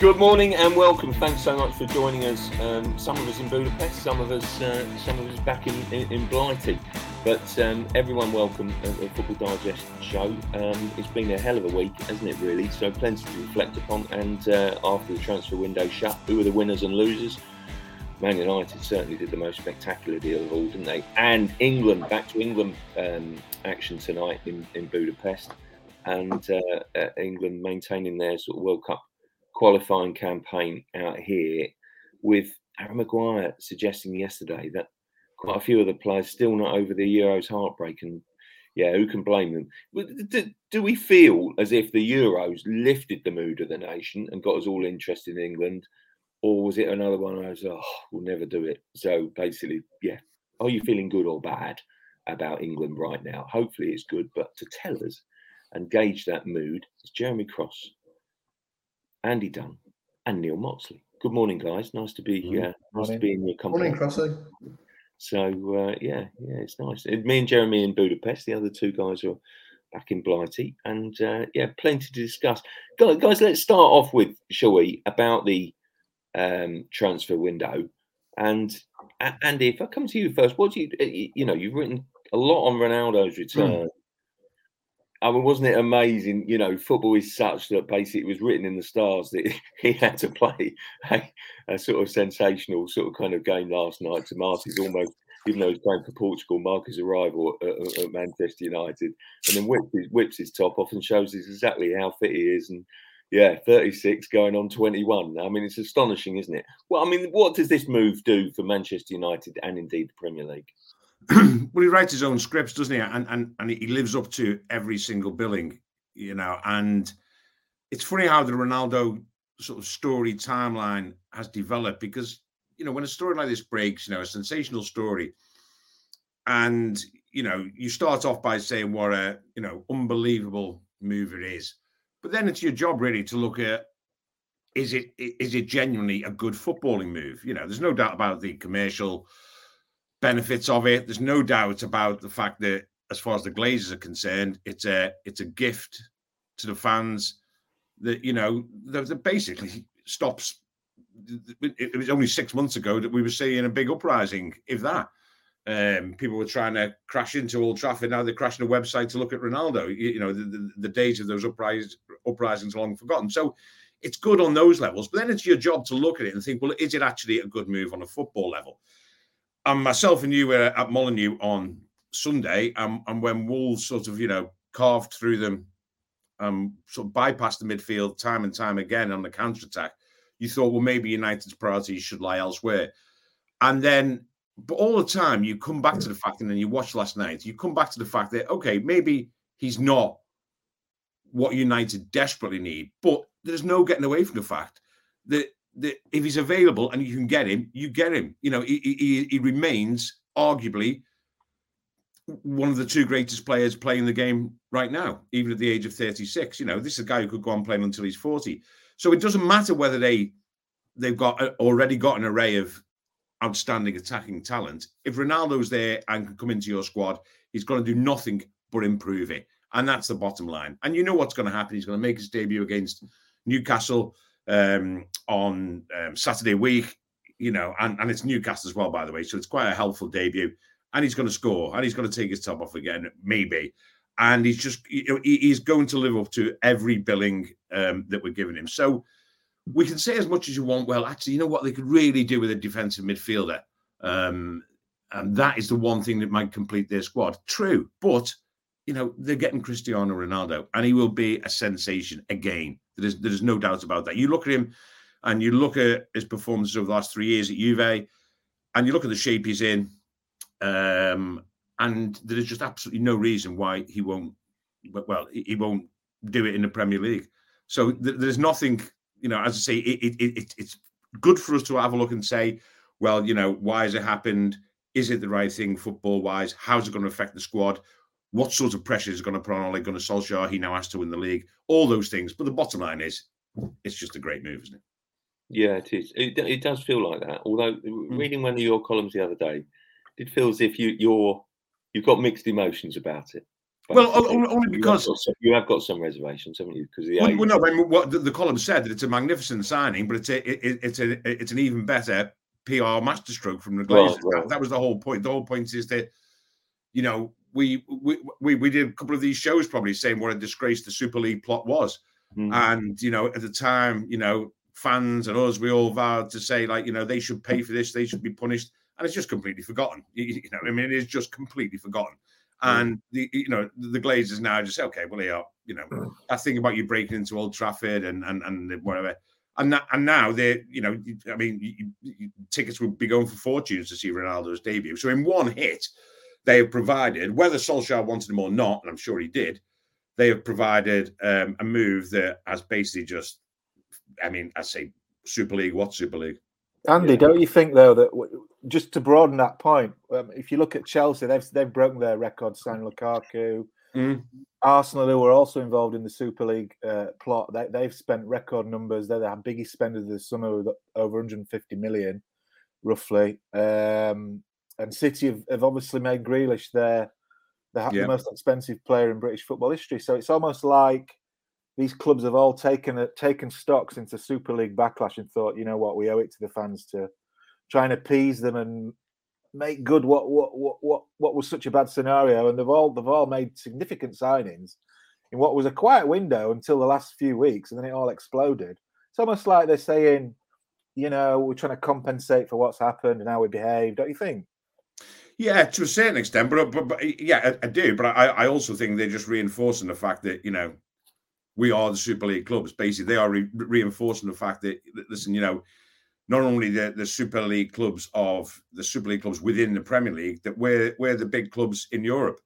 Good morning and welcome. Thanks so much for joining us. Um, some of us in Budapest, some of us, uh, some of us back in, in, in Blighty. But um, everyone, welcome at the Football Digest show. Um, it's been a hell of a week, hasn't it? Really. So plenty to reflect upon. And uh, after the transfer window shut, who are the winners and losers? Man United certainly did the most spectacular deal of all, didn't they? And England, back to England um, action tonight in, in Budapest, and uh, uh, England maintaining their sort of World Cup qualifying campaign out here, with Harry Maguire suggesting yesterday that quite a few of the players still not over the Euros heartbreak, and yeah, who can blame them? Do, do we feel as if the Euros lifted the mood of the nation and got us all interested in England? or was it another one I was, oh, we'll never do it? So basically, yeah. Are you feeling good or bad about England right now? Hopefully it's good, but to tell us and gauge that mood is Jeremy Cross, Andy Dunn, and Neil Moxley. Good morning, guys. Nice to be here. Uh, nice to be in your company. Morning, Crossy. So uh, yeah, yeah, it's nice. Me and Jeremy in Budapest. The other two guys are back in Blighty, and uh, yeah, plenty to discuss. Guys, let's start off with, shall we, about the um, transfer window. And Andy, if I come to you first, what do you you know? You've written a lot on Ronaldo's return. Mm. I mean, wasn't it amazing? You know, football is such that basically it was written in the stars that he had to play a, a sort of sensational sort of kind of game last night to Marty's almost, even though he's playing for Portugal, Marcus' arrival at, at, Manchester United, and then whips his, whips his top off and shows us exactly how fit he is and yeah, 36 going on 21. I mean, it's astonishing, isn't it? Well, I mean, what does this move do for Manchester United and indeed the Premier League? well, he writes his own scripts, doesn't he? And, and and he lives up to every single billing, you know. And it's funny how the Ronaldo sort of story timeline has developed because you know when a story like this breaks, you know, a sensational story, and you know you start off by saying what a you know unbelievable move it is but then it's your job really to look at is it is it genuinely a good footballing move? You know, there's no doubt about the commercial benefits of it. There's no doubt about the fact that as far as the Glazers are concerned, it's a it's a gift to the fans that you know that, that basically stops. It was only six months ago that we were seeing a big uprising, if that. Um, people were trying to crash into Old Trafford. Now they're crashing a website to look at Ronaldo. You, you know, the, the, the, days of those uprisings, uprisings long forgotten. So it's good on those levels. But then it's your job to look at it and think, well, is it actually a good move on a football level? And myself and you were at Molineux on Sunday, and when Wolves sort of, you know, carved through them, um, sort of bypassed the midfield time and time again on the counter attack, you thought, well, maybe United's priorities should lie elsewhere. And then but all the time you come back to the fact, and then you watch last night, you come back to the fact that okay, maybe he's not what United desperately need, but there's no getting away from the fact that if he's available and you can get him, you get him. You know, he, he, he remains arguably one of the two greatest players playing the game right now, even at the age of 36. You know, this is a guy who could go on playing until he's 40. So it doesn't matter whether they they've got uh, already got an array of outstanding attacking talent. If Ronaldo's there and can come into your squad, he's going to do nothing but improve it. And that's the bottom line. And you know what's going to happen. He's going to make his debut against Newcastle um, on um, Saturday week, you know, and, and it's Newcastle as well, by the way. So it's quite a helpful debut. And he's going to score and he's going to take his top off again, maybe. And he's just, know, he's going to live up to every billing um, that we're giving him. So, we can say as much as you want. Well, actually, you know what they could really do with a defensive midfielder, um, and that is the one thing that might complete their squad. True, but you know they're getting Cristiano Ronaldo, and he will be a sensation again. There's there's no doubt about that. You look at him, and you look at his performances over the last three years at Juve, and you look at the shape he's in, um, and there is just absolutely no reason why he won't. Well, he won't do it in the Premier League. So th- there's nothing you know, as I say, it, it, it, it's good for us to have a look and say, well, you know, why has it happened? Is it the right thing football wise? How's it going to affect the squad? What sort of pressure is going to put on Ole Gunnar Solskjaer? He now has to win the league. All those things. But the bottom line is, it's just a great move, isn't it? Yeah, it is. It, it does feel like that. Although mm. reading one of your columns the other day, it feels as if you you're you've got mixed emotions about it. Well, only because you have, some, you have got some reservations, haven't you? Because well, well, no, I mean, what the, the, column said that it's a magnificent signing, but it's a it, it's a it's an even better PR masterstroke from the Glazers. Right, right. That, that was the whole point. The whole point is that you know we we we we did a couple of these shows probably saying what a disgrace the Super League plot was, mm. and you know at the time you know fans and us we all vowed to say like you know they should pay for this, they should be punished, and it's just completely forgotten. You, you know, I mean, it is just completely forgotten. And the you know the Glazers now just say, okay, well, yeah, you know mm. that thing about you breaking into Old Trafford and and and whatever. And, that, and now they, you know, I mean, you, you, tickets would be going for fortunes to see Ronaldo's debut. So in one hit, they have provided, whether Solskjaer wanted him or not, and I'm sure he did, they have provided um, a move that has basically just, I mean, I say Super League, what Super League? Andy, yeah. don't you think though that just to broaden that point, um, if you look at Chelsea, they've they've broken their record, signing Lukaku. Mm. Arsenal, who were also involved in the Super League uh, plot, they, have spent record numbers. They're the biggest spenders this summer with over 150 million, roughly. Um, and City have, have, obviously made Grealish their the, yeah. the most expensive player in British football history. So it's almost like these clubs have all taken a, taken stock since the Super League backlash and thought, you know what, we owe it to the fans to try and appease them and make good what what what what, what was such a bad scenario. And they've all they've all made significant signings in what was a quiet window until the last few weeks, and then it all exploded. It's almost like they're saying, you know, we're trying to compensate for what's happened and how we behave. Don't you think? Yeah, to a certain extent, but but, but yeah, I, I, do. But I, I also think they're just reinforcing the fact that you know we are the Super League clubs. Basically, they are re- reinforcing the fact that listen, you know, not only the, the Super League clubs of the Super League clubs within the Premier League, that we're we're the big clubs in Europe.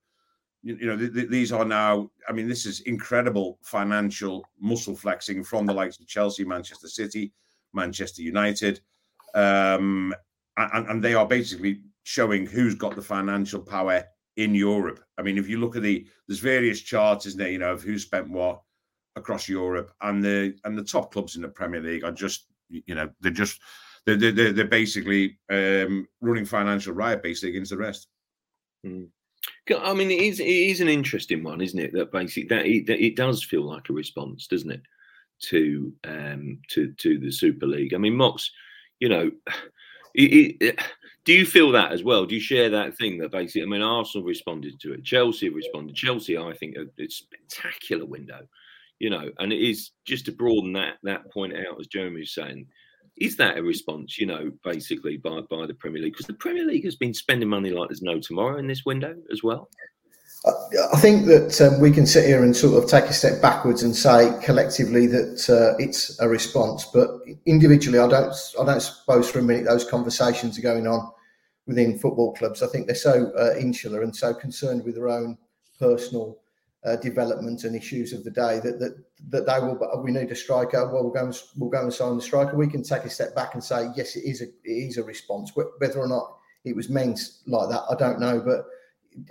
You, you know, th- th- these are now. I mean, this is incredible financial muscle flexing from the likes of Chelsea, Manchester City, Manchester United, um, and, and they are basically showing who's got the financial power in Europe. I mean, if you look at the there's various charts, isn't there? You know, of who spent what across Europe, and the and the top clubs in the Premier League are just you know they're just they're they're, they're basically um, running financial riot basically against the rest. Mm. I mean, it is it is an interesting one, isn't it? That basically that it, that it does feel like a response, doesn't it, to um to to the Super League? I mean, Mox, you know, it, do you feel that as well? Do you share that thing that basically? I mean, Arsenal responded to it, Chelsea responded. Chelsea, I think, a spectacular window you know, and it is just to broaden that that point out, as Jeremy was saying, is that a response, you know, basically by by the Premier League? Because the Premier League has been spending money like there's no tomorrow in this window as well. I think that um, we can sit here and sort of take a step backwards and say collectively that uh, it's a response, but individually, I don't. I don't suppose for a minute those conversations are going on within football clubs. I think they're so uh, insular and so concerned with their own personal uh, development and issues of the day that that that they will. We need a striker. Well, we'll go and we'll go and sign the striker. We can take a step back and say yes, it is a it is a response. Whether or not it was meant like that, I don't know. But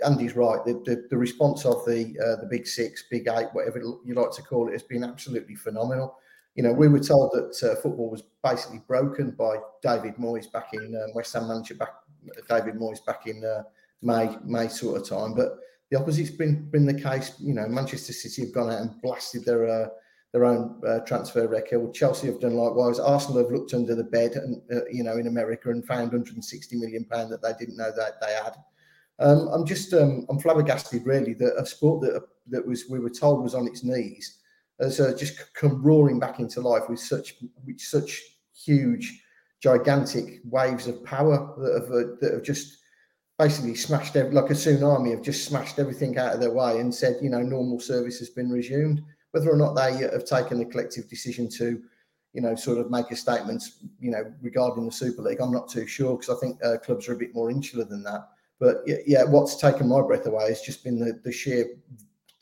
Andy's right. The the, the response of the uh, the big six, big eight, whatever you like to call it, has been absolutely phenomenal. You know, we were told that uh, football was basically broken by David Moyes back in um, West Ham manager back David Moyes back in uh, May May sort of time, but the opposite's been been the case. You know, Manchester City have gone out and blasted their uh, their own uh, transfer record. Chelsea have done likewise. Arsenal have looked under the bed, and uh, you know, in America, and found 160 million pound that they didn't know that they had. Um, I'm just um, I'm flabbergasted, really, that a sport that that was we were told was on its knees has uh, just come roaring back into life with such with such huge, gigantic waves of power that have uh, that have just basically smashed every, like a tsunami have just smashed everything out of their way and said, you know, normal service has been resumed. Whether or not they have taken the collective decision to, you know, sort of make a statement, you know, regarding the Super League, I'm not too sure because I think uh, clubs are a bit more insular than that. But yeah, what's taken my breath away has just been the, the sheer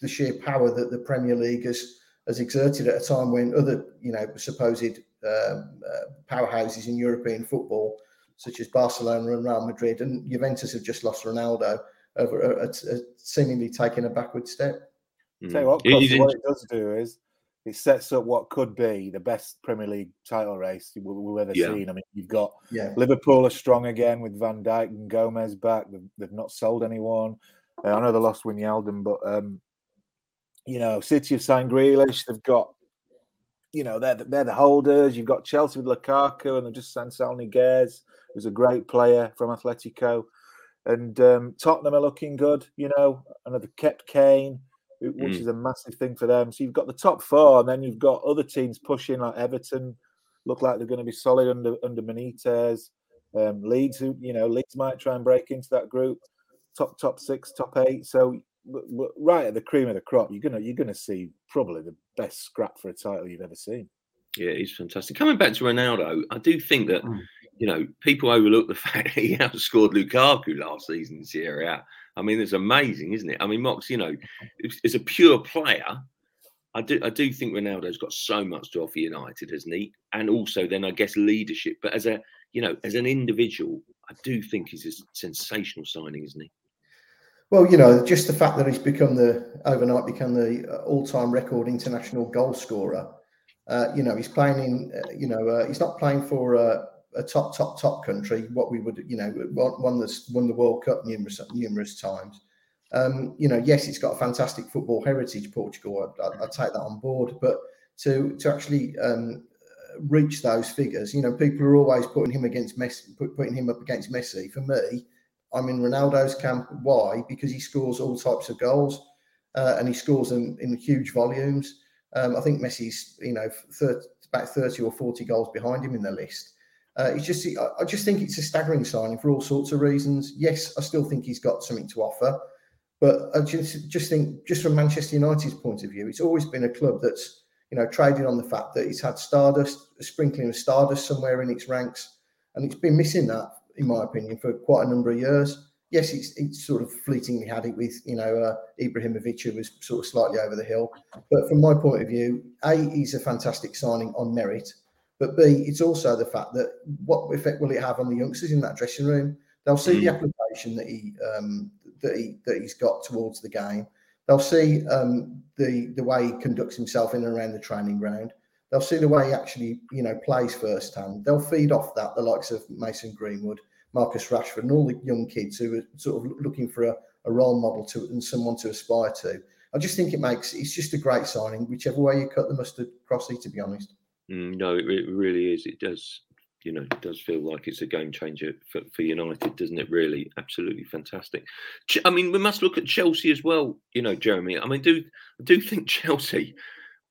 the sheer power that the Premier League has has exerted at a time when other, you know, supposed um, uh, powerhouses in European football such as Barcelona and Real Madrid, and Juventus have just lost Ronaldo over a, a, a seemingly taking a backward step. Mm. Tell you what, Chris, what it does do is it sets up what could be the best Premier League title race we've ever yeah. seen. I mean, you've got yeah. Liverpool are strong again with Van Dijk and Gomez back. They've, they've not sold anyone. Uh, I know they lost Wijnaldum, but um, you know, City have signed Grealish. They've got, you know, they're the, they're the holders. You've got Chelsea with Lukaku, and they've just signed Saul Niguez, who's a great player from Atletico. And um, Tottenham are looking good, you know, and they've kept Kane, which mm. is a massive thing for them. So you've got the top four, and then you've got other teams pushing, like Everton, look like they're going to be solid under under Benitez. Um, Leeds, who you know, Leeds might try and break into that group, top top six, top eight. So right at the cream of the crop, you're gonna you're gonna see probably the best scrap for a title you've ever seen. Yeah, he's fantastic. Coming back to Ronaldo, I do think that mm. You know people overlook the fact that he outscored Lukaku last season in Serie. I mean, it's amazing, isn't it? I mean, Mox, you know, as a pure player, I do I do think Ronaldo's got so much to offer United, hasn't he? And also then I guess leadership. But as a you know, as an individual, I do think he's a sensational signing, isn't he? Well, you know, just the fact that he's become the overnight become the uh, all-time record international goal scorer. Uh, you know, he's playing in. Uh, you know, uh, he's not playing for a, top, top, top country. What we would, you know, one that's won the World Cup numerous, numerous times. Um, you know, yes, it's got a fantastic football heritage, Portugal. I, I, I take that on board, but to to actually um, reach those figures, you know, people are always putting him against Messi, putting him up against Messi. For me, I'm in Ronaldo's camp. Why? Because he scores all types of goals, uh, and he scores them in huge volumes. Um, I think Messi's, you know, 30, about 30 or 40 goals behind him in the list. Uh, it's just, I just think it's a staggering signing for all sorts of reasons. Yes, I still think he's got something to offer, but I just, just think, just from Manchester United's point of view, it's always been a club that's, you know, traded on the fact that it's had stardust, a sprinkling of stardust somewhere in its ranks, and it's been missing that in my opinion, for quite a number of years. Yes, it's, it's sort of fleetingly had it with, you know, uh, Ibrahimovic, who was sort of slightly over the hill. But from my point of view, A, he's a fantastic signing on merit. But B, it's also the fact that what effect will it have on the youngsters in that dressing room? They'll see mm. the application that he um, that he that he's got towards the game. They'll see um, the the way he conducts himself in and around the training ground. They'll see the way he actually, you know, plays firsthand. They'll feed off that. The likes of Mason Greenwood, Marcus Rashford, and all the young kids who are sort of looking for a, a role model to and someone to aspire to. I just think it makes it's just a great signing, whichever way you cut the mustard, Crossy. To be honest. Mm, no, it, it really is. It does you know, it does feel like it's a game changer for, for United, doesn't it? Really, absolutely fantastic. I mean, we must look at Chelsea as well. You know, Jeremy. I mean, do I do think Chelsea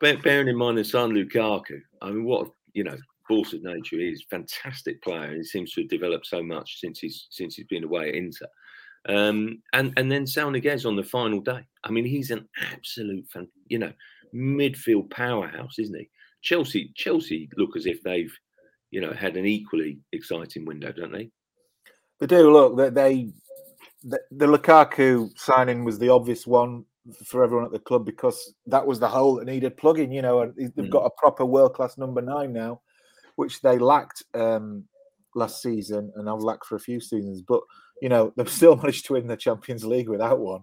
bearing in mind son Lukaku, I mean, what you know, force of nature is fantastic player. He seems to have developed so much since he's since he's been away at Inter. Um, and and then Niguez on the final day. I mean, he's an absolute, fan, you know, midfield powerhouse, isn't he? Chelsea Chelsea look as if they've, you know, had an equally exciting window, don't they? They do look that they, the, the Lukaku signing was the obvious one for everyone at the club because that was the hole that needed plugging. You know, and they've mm. got a proper world class number nine now, which they lacked um, last season and have lacked for a few seasons. But you know, they've still managed to win the Champions League without one.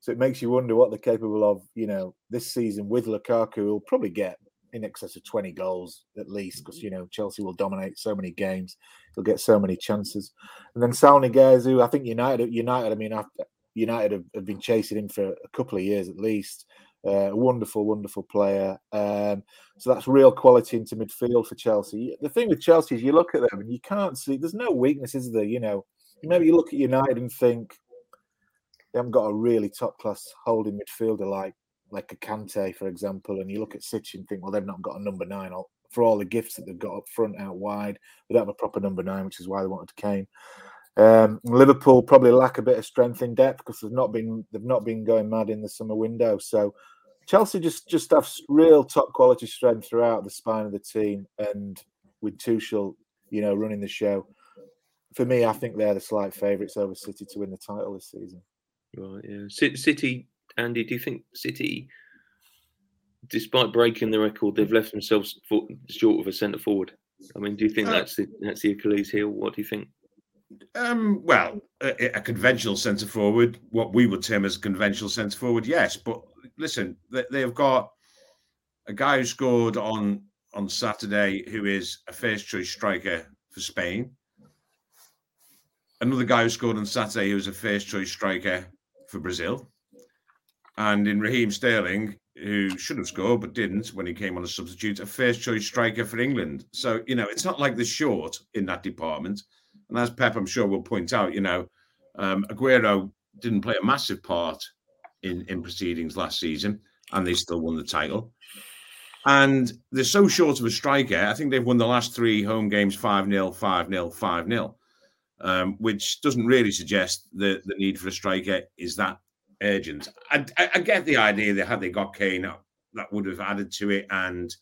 So it makes you wonder what they're capable of. You know, this season with Lukaku, will probably get in excess of 20 goals at least because you know Chelsea will dominate so many games. He'll get so many chances. And then Saul Niguez, who I think United, United. I mean, United have, have, been chasing him for a couple of years at least. Uh, wonderful, wonderful player. Um, so that's real quality into midfield for Chelsea. The thing with Chelsea is you look at them and you can't see there's no weakness, is there? You know, maybe you look at United and think they haven't got a really top class holding midfielder like like a Kante, for example, and you look at City and think, well, they've not got a number nine for all the gifts that they've got up front, out wide. They don't have a proper number nine, which is why they wanted Kane. Um, Liverpool probably lack a bit of strength in depth because they've not been they've not been going mad in the summer window. So Chelsea just just have real top quality strength throughout the spine of the team, and with Tuchel, you know, running the show. For me, I think they're the slight favourites over City to win the title this season. Right, yeah. City, Andy, do you think City, despite breaking the record, they've left themselves short of a centre forward? I mean, do you think uh, that's the that's the Achilles heel? What do you think? Um, well, a, a, conventional centre forward, what we would term as a conventional centre forward, yes. But listen, they, they've got a guy who scored on on Saturday, who is a first choice striker for Spain. Another guy who scored on Saturday, who was a first choice striker for Brazil, and in Raheem Sterling, who should have scored but didn't when he came on as substitute, a first choice striker for England. So, you know, it's not like they're short in that department. And as Pep, I'm sure, will point out, you know, um, Aguero didn't play a massive part in, in proceedings last season, and they still won the title. And they're so short of a striker. I think they've won the last three home games 5 0, 5 0, 5 0, um, which doesn't really suggest that the need for a striker is that urgent. I, I, get the idea that had they got Kane, that would have added to it, and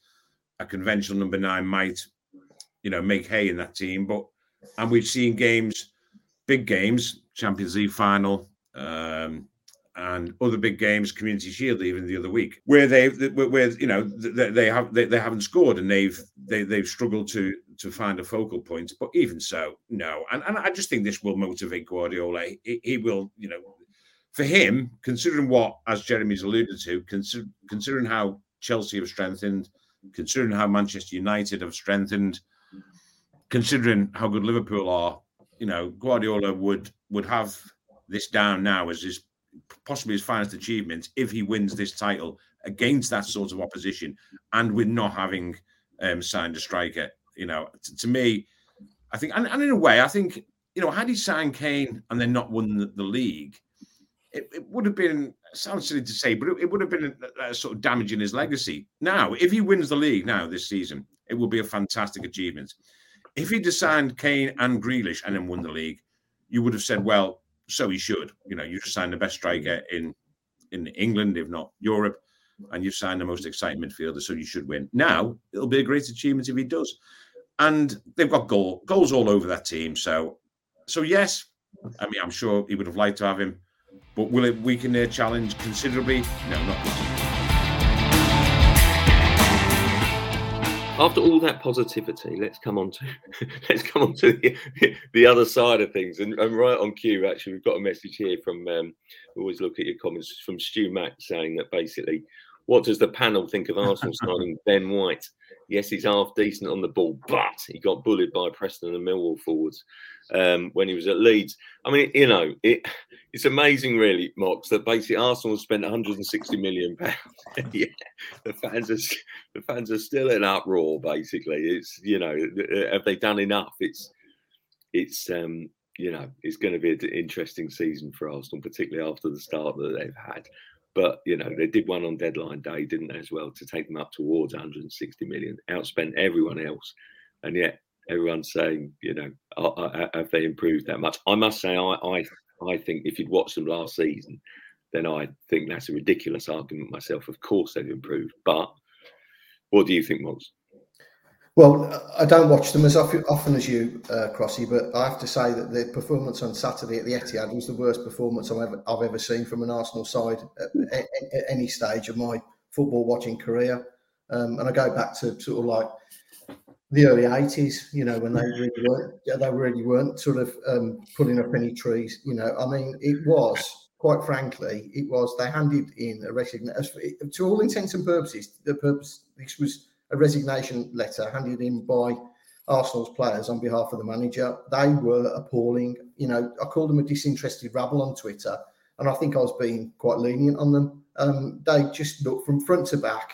a conventional number nine might, you know, make hay in that team. But and we've seen games, big games, Champions League final, um, and other big games, Community Shield, even the other week, where they, where you know, they, they have they, they haven't scored and they've they, they've struggled to to find a focal point. But even so, no, and and I just think this will motivate Guardiola. He, he will, you know, for him, considering what, as Jeremy's alluded to, consider, considering how Chelsea have strengthened, considering how Manchester United have strengthened, considering how good Liverpool are, you know, Guardiola would would have this down now as his possibly his finest achievement if he wins this title against that sort of opposition and with not having um, signed a striker. You know, to, to me, I think, and, and, in a way, I think, you know, had he signed Kane and then not won the, the league, it, it, would have been sounds silly to say, but it, it would have been a, a sort of damaging his legacy. Now, if he wins the league now this season, it will be a fantastic achievement. If he'd signed Kane and Grealish and then won the league, you would have said, well, so he should. You know, you signed the best striker in in England, if not Europe, and you've signed the most exciting midfielder, so you should win. Now it'll be a great achievement if he does. And they've got goal goals all over that team. So so yes, I mean I'm sure he would have liked to have him but will it weaken their challenge considerably? No, not much. After all that positivity, let's come on to let's come on to the, the other side of things. And, and, right on cue, actually, we've got a message here from. Um, we always look at your comments from Stu Mack saying that basically, what does the panel think of Arsenal signing Ben White? Yes, he's half decent on the ball, but he got bullied by Preston and Millwall forwards um, when he was at Leeds. I mean, you know, it it's amazing, really, Mox, that basically Arsenal spent 160 million pounds. yeah, the fans are the fans are still in uproar. Basically, it's you know, have they done enough? It's it's um, you know, it's going to be an interesting season for Arsenal, particularly after the start that they've had. But you know, they did one on deadline day, didn't they, as well, to take them up towards 160 million, outspent everyone else, and yet everyone's saying, you know, have they improved that much? I must say, I, I, I think if you'd watched them last season, then I think that's a ridiculous argument myself. Of course, they've improved, but what do you think, Mox? Well, I don't watch them as often as you, uh, Crossy, but I have to say that the performance on Saturday at the Etihad was the worst performance I've ever, I've ever seen from an Arsenal side at, at, at any stage of my football watching career. Um, and I go back to sort of like the early eighties, you know, when they really weren't, they really weren't sort of um, pulling up any trees. You know, I mean, it was quite frankly, it was they handed in a resignation to all intents and purposes. The purpose this was a resignation letter handed in by Arsenal's players on behalf of the manager. They were appalling. You know, I called them a disinterested rabble on Twitter, and I think I was being quite lenient on them. Um, they just looked from front to back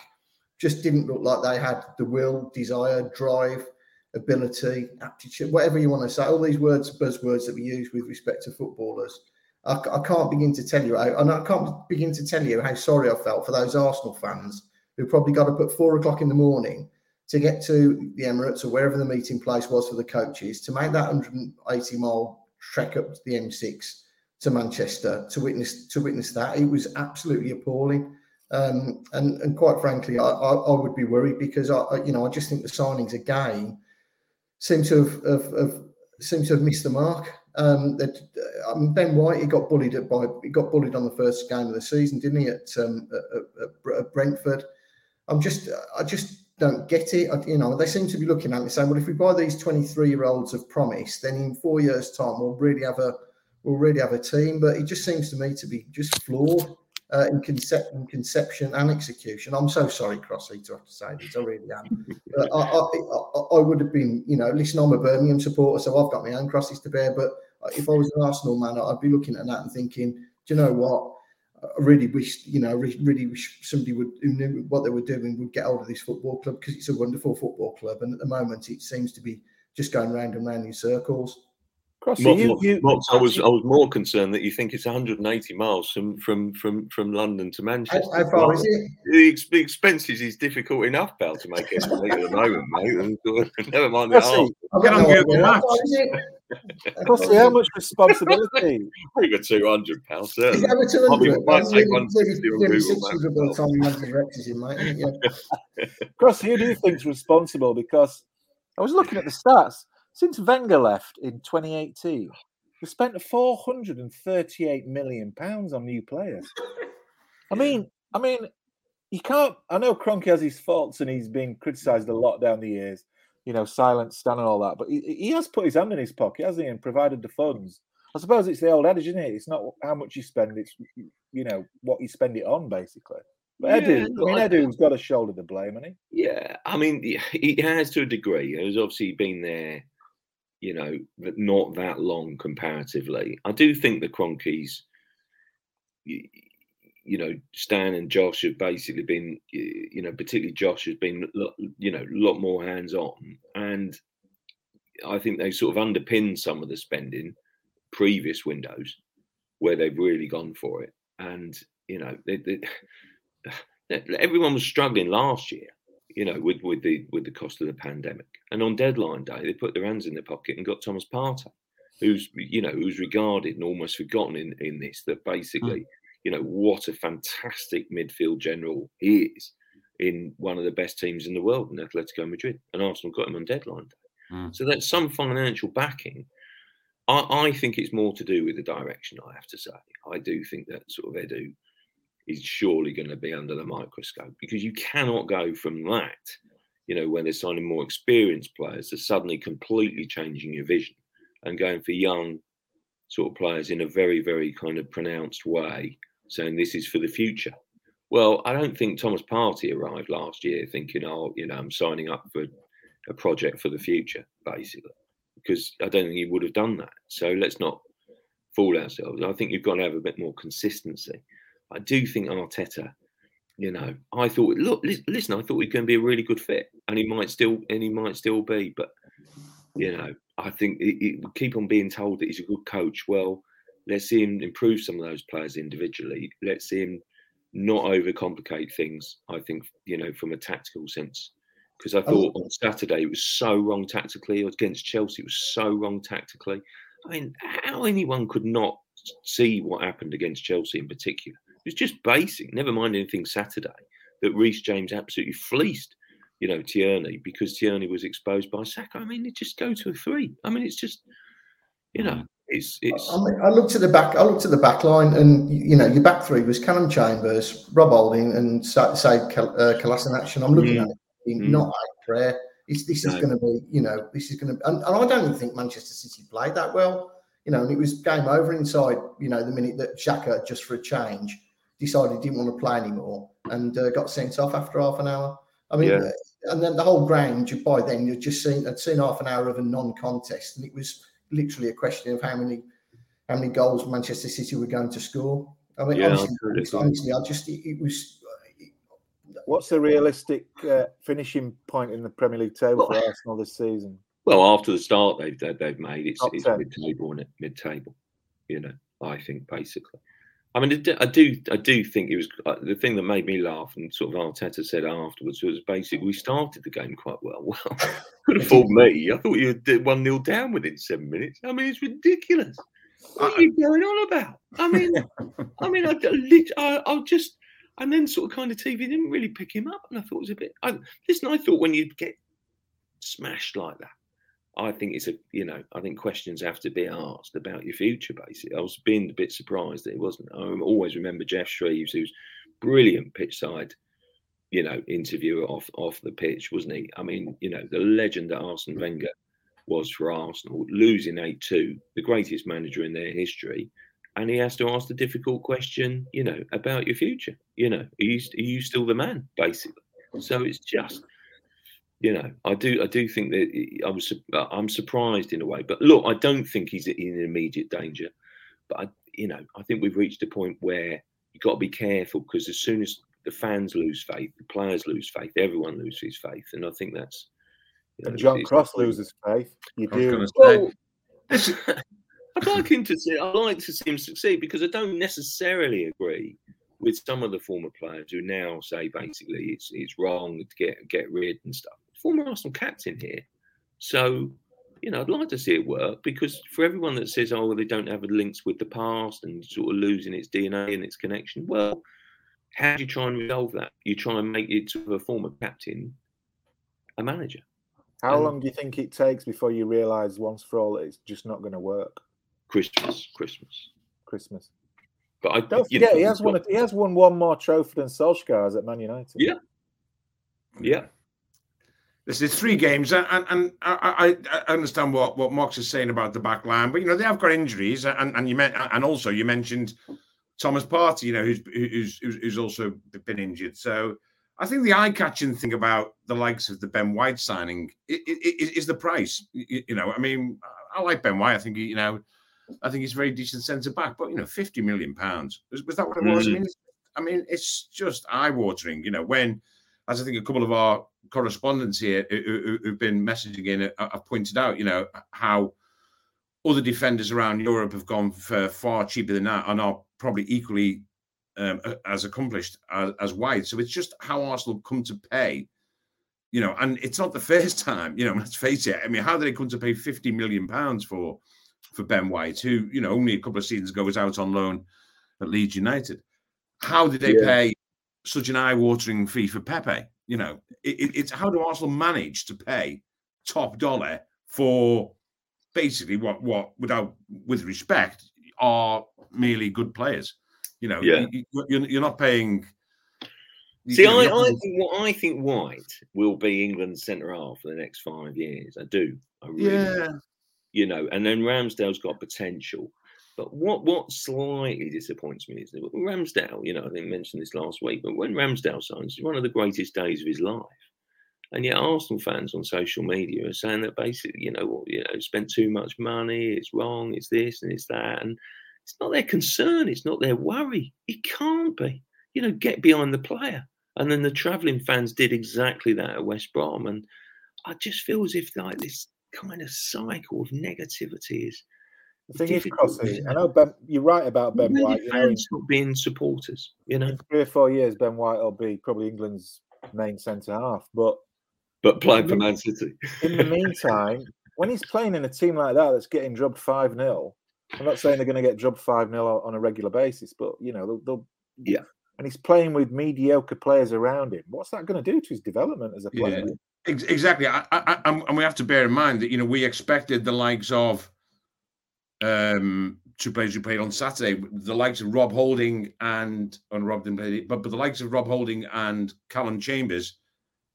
just didn't look like they had the will, desire, drive, ability, aptitude, whatever you want to say. All these words, buzzwords that we use with respect to footballers. I, I can't begin to tell you, and I can't begin to tell you how sorry I felt for those Arsenal fans who probably got up at four o'clock in the morning to get to the Emirates or wherever the meeting place was for the coaches to make that 180 mile trek up to the M6 to Manchester to witness to witness that. It was absolutely appalling. Um, and, and quite frankly, I, I, I, would be worried because I, you know, I just think the signings again seem to have, have, have seem to have missed the mark. Um, that I mean, Ben White, he got bullied at by he got bullied on the first game of the season, didn't he? At, um, at, at Brentford. I'm just, I just don't get it. I, you know, they seem to be looking at me saying, well, if we buy these 23 year olds of promise, then in four years' time we'll really have a we'll really have a team. But it just seems to me to be just flawed uh, in, concep- in, conception and execution. I'm so sorry, Crossy, to have to say this. I really am. I, I, I, I, would have been, you know, listen, I'm a Birmingham supporter, so I've got my own crosses to bear. But if I was an Arsenal man, I'd be looking at that and thinking do you know what? I really wish, you know, really wish somebody would who knew what they were doing would get hold of this football club because it's a wonderful football club, and at the moment it seems to be just going round and round in circles. Crossy, you, you, I was I was more concerned that you think it's 180 miles from from from, from London to Manchester. How, how far is it? The, the expenses is difficult enough, pal, to make it at the moment, mate. Uh, never mind the ask. I'll Get on Google Maps. Crossy, how much responsibility? Over 200 pounds, certainly. Yeah, 200. Might take 160 on Google Maps. Crossy, who do you think is responsible? Because I was looking at the stats since Wenger left in 2018, we spent 438 million pounds on new players. I mean, I mean, you can't. I know Kroenke has his faults and he's been criticised a lot down the years. You know, silent Stan and all that, but he, he has put his hand in his pocket, hasn't he, and provided the funds. I suppose it's the old adage, isn't it? It's not how much you spend; it's you know what you spend it on, basically. But Edu, yeah, I mean, Edu's got to shoulder the blame, hasn't he? Yeah, I mean, he has to a degree. He's obviously been there you know, not that long comparatively. I do think the you, you know, Stan and Josh have basically been, you know, particularly Josh has been, you know, a lot more hands on. And I think they sort of underpinned some of the spending previous windows where they've really gone for it. And, you know, they, they, everyone was struggling last year you know, with with the with the cost of the pandemic. And on deadline day, they put their hands in their pocket and got Thomas Partey, who's you know who's regarded and almost forgotten in in this. That basically, mm. you know, what a fantastic midfield general he is in one of the best teams in the world in Atletico Madrid, and Arsenal got him on deadline day. Mm. So that's some financial backing. I, I think it's more to do with the direction. I have to say, I do think that sort of Edu is surely going to be under the microscope because you cannot go from that, you know, when they're signing more experienced players to suddenly completely changing your vision and going for young sort of players in a very, very kind of pronounced way, saying this is for the future. Well, I don't think Thomas Partey arrived last year thinking, oh, you know, I'm signing up for a project for the future, basically, because I don't think he would have done that. So let's not fool ourselves. I think you've got to have a bit more consistency. I do think Arteta, you know, I thought, look, listen, I thought he was going to be a really good fit, and he might still, and he might still be, but you know, I think it, it, keep on being told that he's a good coach. Well, let's see him improve some of those players individually. Let's see him not overcomplicate things. I think you know, from a tactical sense, because I thought on Saturday it was so wrong tactically against Chelsea. It was so wrong tactically. I mean, how anyone could not see what happened against Chelsea in particular it's just basic. Never mind anything Saturday that Reece James absolutely fleeced, you know, Tierney because Tierney was exposed by Saka. I mean, it just go to a three. I mean, it's just, you know, it's it's. I, mean, I looked at the back. I looked at the back line, and you know, your back three was Callum Chambers, Rob Holding, and Sead uh, Kolasinac. I'm looking mm. at it, mm. not a prayer. It's, this no. is going to be, you know, this is going to, and, and I don't think Manchester City played that well you know, and it was game over inside, you know, the minute that Xhaka, just for a change, decided he didn't want to play anymore and uh, got sent off after half an hour. I mean, yeah. and then the whole ground, by then you'd just seen, I'd seen half an hour of a non-contest, and it was literally a question of how many, how many goals Manchester City were going to score. I mean, yeah, honestly, honestly, I just it, it was. What's the realistic uh, finishing point in the Premier League table well, for Arsenal this season? Well, after the start they've they've made, it's, it's mid-table, it? Mid-table, you know. I think basically. I mean, I do, I do think it was uh, the thing that made me laugh, and sort of Arteta said afterwards was basically we started the game quite well. Well, could have fooled me. I thought you were one 0 down within seven minutes. I mean, it's ridiculous. What are you going on about? I mean, I mean, I, I, I just, and then sort of kind of TV didn't really pick him up, and I thought it was a bit. I, listen, I thought when you get smashed like that, I think it's a, you know, I think questions have to be asked about your future, basically. I was being a bit surprised that it wasn't. I always remember Geoff Shreeves, who's brilliant pitch side, you know, interviewer off, off the pitch, wasn't he? I mean, you know, the legend that Arsene mm. Wenger was for Arsenal, losing 8 2, the greatest manager in their history. And he has to ask the difficult question, you know, about your future. You know, are you, are you still the man, basically? So it's just you know, I do, I do think that I was, uh, I'm surprised in a way. But look, I don't think he's in immediate danger. But I, you know, I think we've reached a point where you've got to be careful because as soon as the fans lose faith, the players lose faith, everyone loses faith, and I think that's. You know, and John Cross loses faith. You do. Well, I'd like him to see. I'd like to see him succeed because I don't necessarily agree with some of the former players who now say basically it's it's wrong to get get rid and stuff. Former Arsenal captain here, so you know I'd like to see it work because for everyone that says oh well, they don't have links with the past and sort of losing its DNA and its connection, well, how do you try and resolve that? You try and make it sort of a former captain a manager. How long do you think it takes before you realise once for all that it's just not going to work? Christmas, Christmas, Christmas. But I don't forget he has won. He has won one more trophy than Solskjaer has at Man United. Yeah, yeah. This is three games, and, and I, I, understand what what Mox is saying about the back line, but you know they have got injuries, and and you meant, and also you mentioned Thomas Partey, you know, who's who's who's also been injured. So I think the eye-catching thing about the likes of the Ben White signing is, is the price. You know, I mean, I like Ben White. I think you know I think he's a very decent centre back. But you know, fifty million pounds was, was, that what it was? Mm. I mean, I mean, it's just eye watering. You know, when as I think a couple of our correspondents here who, have been messaging in have pointed out, you know, how other defenders around Europe have gone for far cheaper than that and are probably equally um, as accomplished as, as White. So it's just how Arsenal come to pay, you know, and it's not the first time, you know, let's face it. I mean, how did they come to pay 50 million pounds for for Ben White, who you know only a couple of seasons ago was out on loan at Leeds United. How did they yeah. pay such an eye-watering fee for Pepe? You know, it, it, it's how do Arsenal manage to pay top dollar for basically what what without with respect are merely good players. You know, yeah. you, are you're not paying. See, I, I think what I think White will be England's centre half for the next five years. I do. I really yeah, you know, and then Ramsdale's got potential. But what what slightly disappoints me is that Ramsdale, you know, I think mentioned this last week, but when Ramsdale signs, it's one of the greatest days of his life. And yet Arsenal fans on social media are saying that basically, you know, you know, spent too much money, it's wrong, it's this and it's that. And it's not their concern, it's not their worry. It can't be. You know, get behind the player. And then the travelling fans did exactly that at West Brom. And I just feel as if like this kind of cycle of negativity is. The thing is, Crossy, I know Ben, you're right about Ben White. You know, not being supporters, you know. Three or four years, Ben White will be probably England's main centre half, but but playing for Man City. in the meantime, when he's playing in a team like that that's getting drubbed five 0 I'm not saying they're going to get drubbed five 0 on a regular basis, but you know they'll, they'll yeah. And he's playing with mediocre players around him. What's that going to do to his development as a player? Yeah. Exactly, I, I, and we have to bear in mind that you know we expected the likes of um, two players who played on Saturday, the likes of Rob Holding and and Rob didn't play, but but the likes of Rob Holding and Callum Chambers,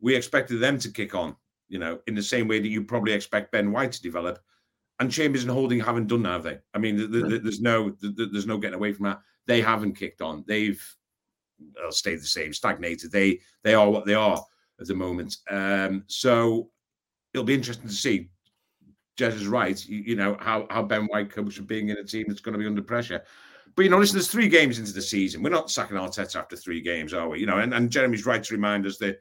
we expected them to kick on. You know, in the same way that you probably expect Ben White to develop, and Chambers and Holding haven't done that, have they? I mean, the, the, there's no the, there's no getting away from that. They haven't kicked on. They've stayed the same, stagnated. They they are what they are at the moment. Um, so it'll be interesting to see. Jez is right. You, you, know how how Ben White comes from being in a team that's going to be under pressure. But you know, listen, there's three games into the season. We're not sacking Arteta after three games, are we? You know, and, and Jeremy's right to remind us that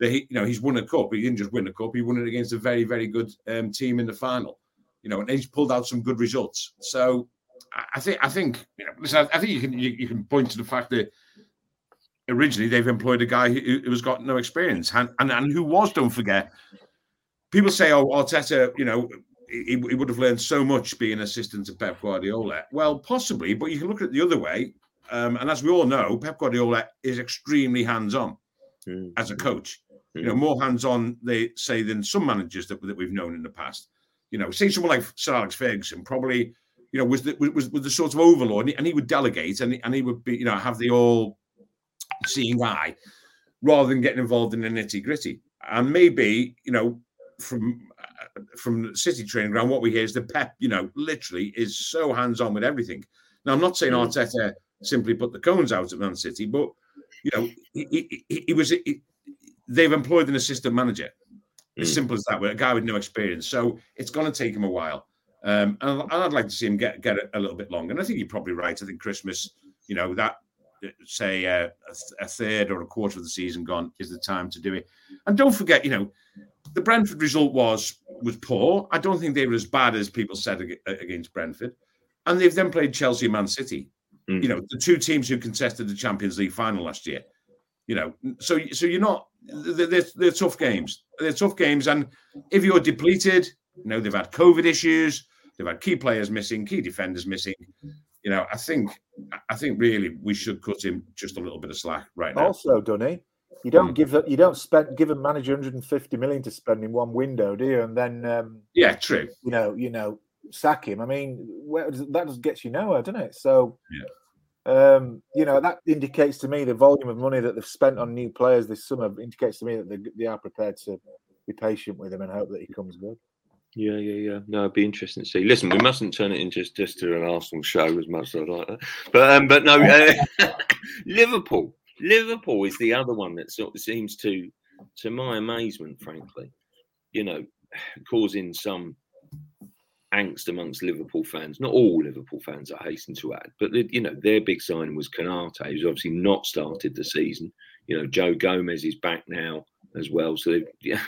that he, you know, he's won a cup. He didn't just win a cup; he won it against a very, very good um, team in the final. You know, and he's pulled out some good results. So I think I think you know, listen, I think you can you, you can point to the fact that originally they've employed a guy who, who has got no experience and, and, and who was, don't forget, people say, oh, Arteta, you know, he, he, would have learned so much being assistant to Pep Guardiola. Well, possibly, but you can look at it the other way. Um, and as we all know, Pep Guardiola is extremely hands-on mm. as a coach. Mm. You know, more hands-on, they say, than some managers that, that we've known in the past. You know, say someone like Sir Alex Ferguson probably, you know, was the, was, was the sort of overlord, and he, and he would delegate, and he, and he would be, you know, have the all seeing eye rather than getting involved in the nitty gritty. And maybe, you know, from uh, from City training ground, what we hear is the Pep, you know, literally is so hands on with everything. Now, I'm not saying mm. Arteta simply put the cones out at Man City, but you know, he, he, he was. He, they've employed an assistant manager, as mm. simple as that, with a guy with no experience. So it's going to take him a while. Um, and I'd like to see him get get a, little bit longer. And I think you're probably right. I think Christmas, you know, that say uh, a, a, third or a quarter of the season gone is the time to do it. And don't forget, you know, the Brentford result was was poor. I don't think they were as bad as people said against Brentford. And they've then played Chelsea, Man City. Mm. You know, the two teams who contested the Champions League final last year. You know, so so you're not. They're, they're tough games. They're tough games, and if you're depleted, you know they've had COVID issues. They've had key players missing, key defenders missing. You know, I think I think really we should cut him just a little bit of slack right now. Also, Danny, you don't mm. give you don't spend give a manager 150 million to spend in one window, do you? And then um, yeah, true. You know, you know, sack him. I mean, where does, that just gets you nowhere, doesn't it? So yeah. Um, you know, that indicates to me the volume of money that they've spent on new players this summer indicates to me that they, they are prepared to be patient with him and hope that he comes good. Yeah, yeah, yeah. No, it'd be interesting to see. Listen, we mustn't turn it into just, just to an Arsenal show as much as I'd like that. But um, but no, uh, Liverpool. Liverpool is the other one that sort of seems to, to my amazement, frankly, you know, causing some angst amongst Liverpool fans. Not all Liverpool fans, I hasten to add, but the, you know their big signing was Konate, who's obviously not started the season. You know, Joe Gomez is back now as well. So yeah,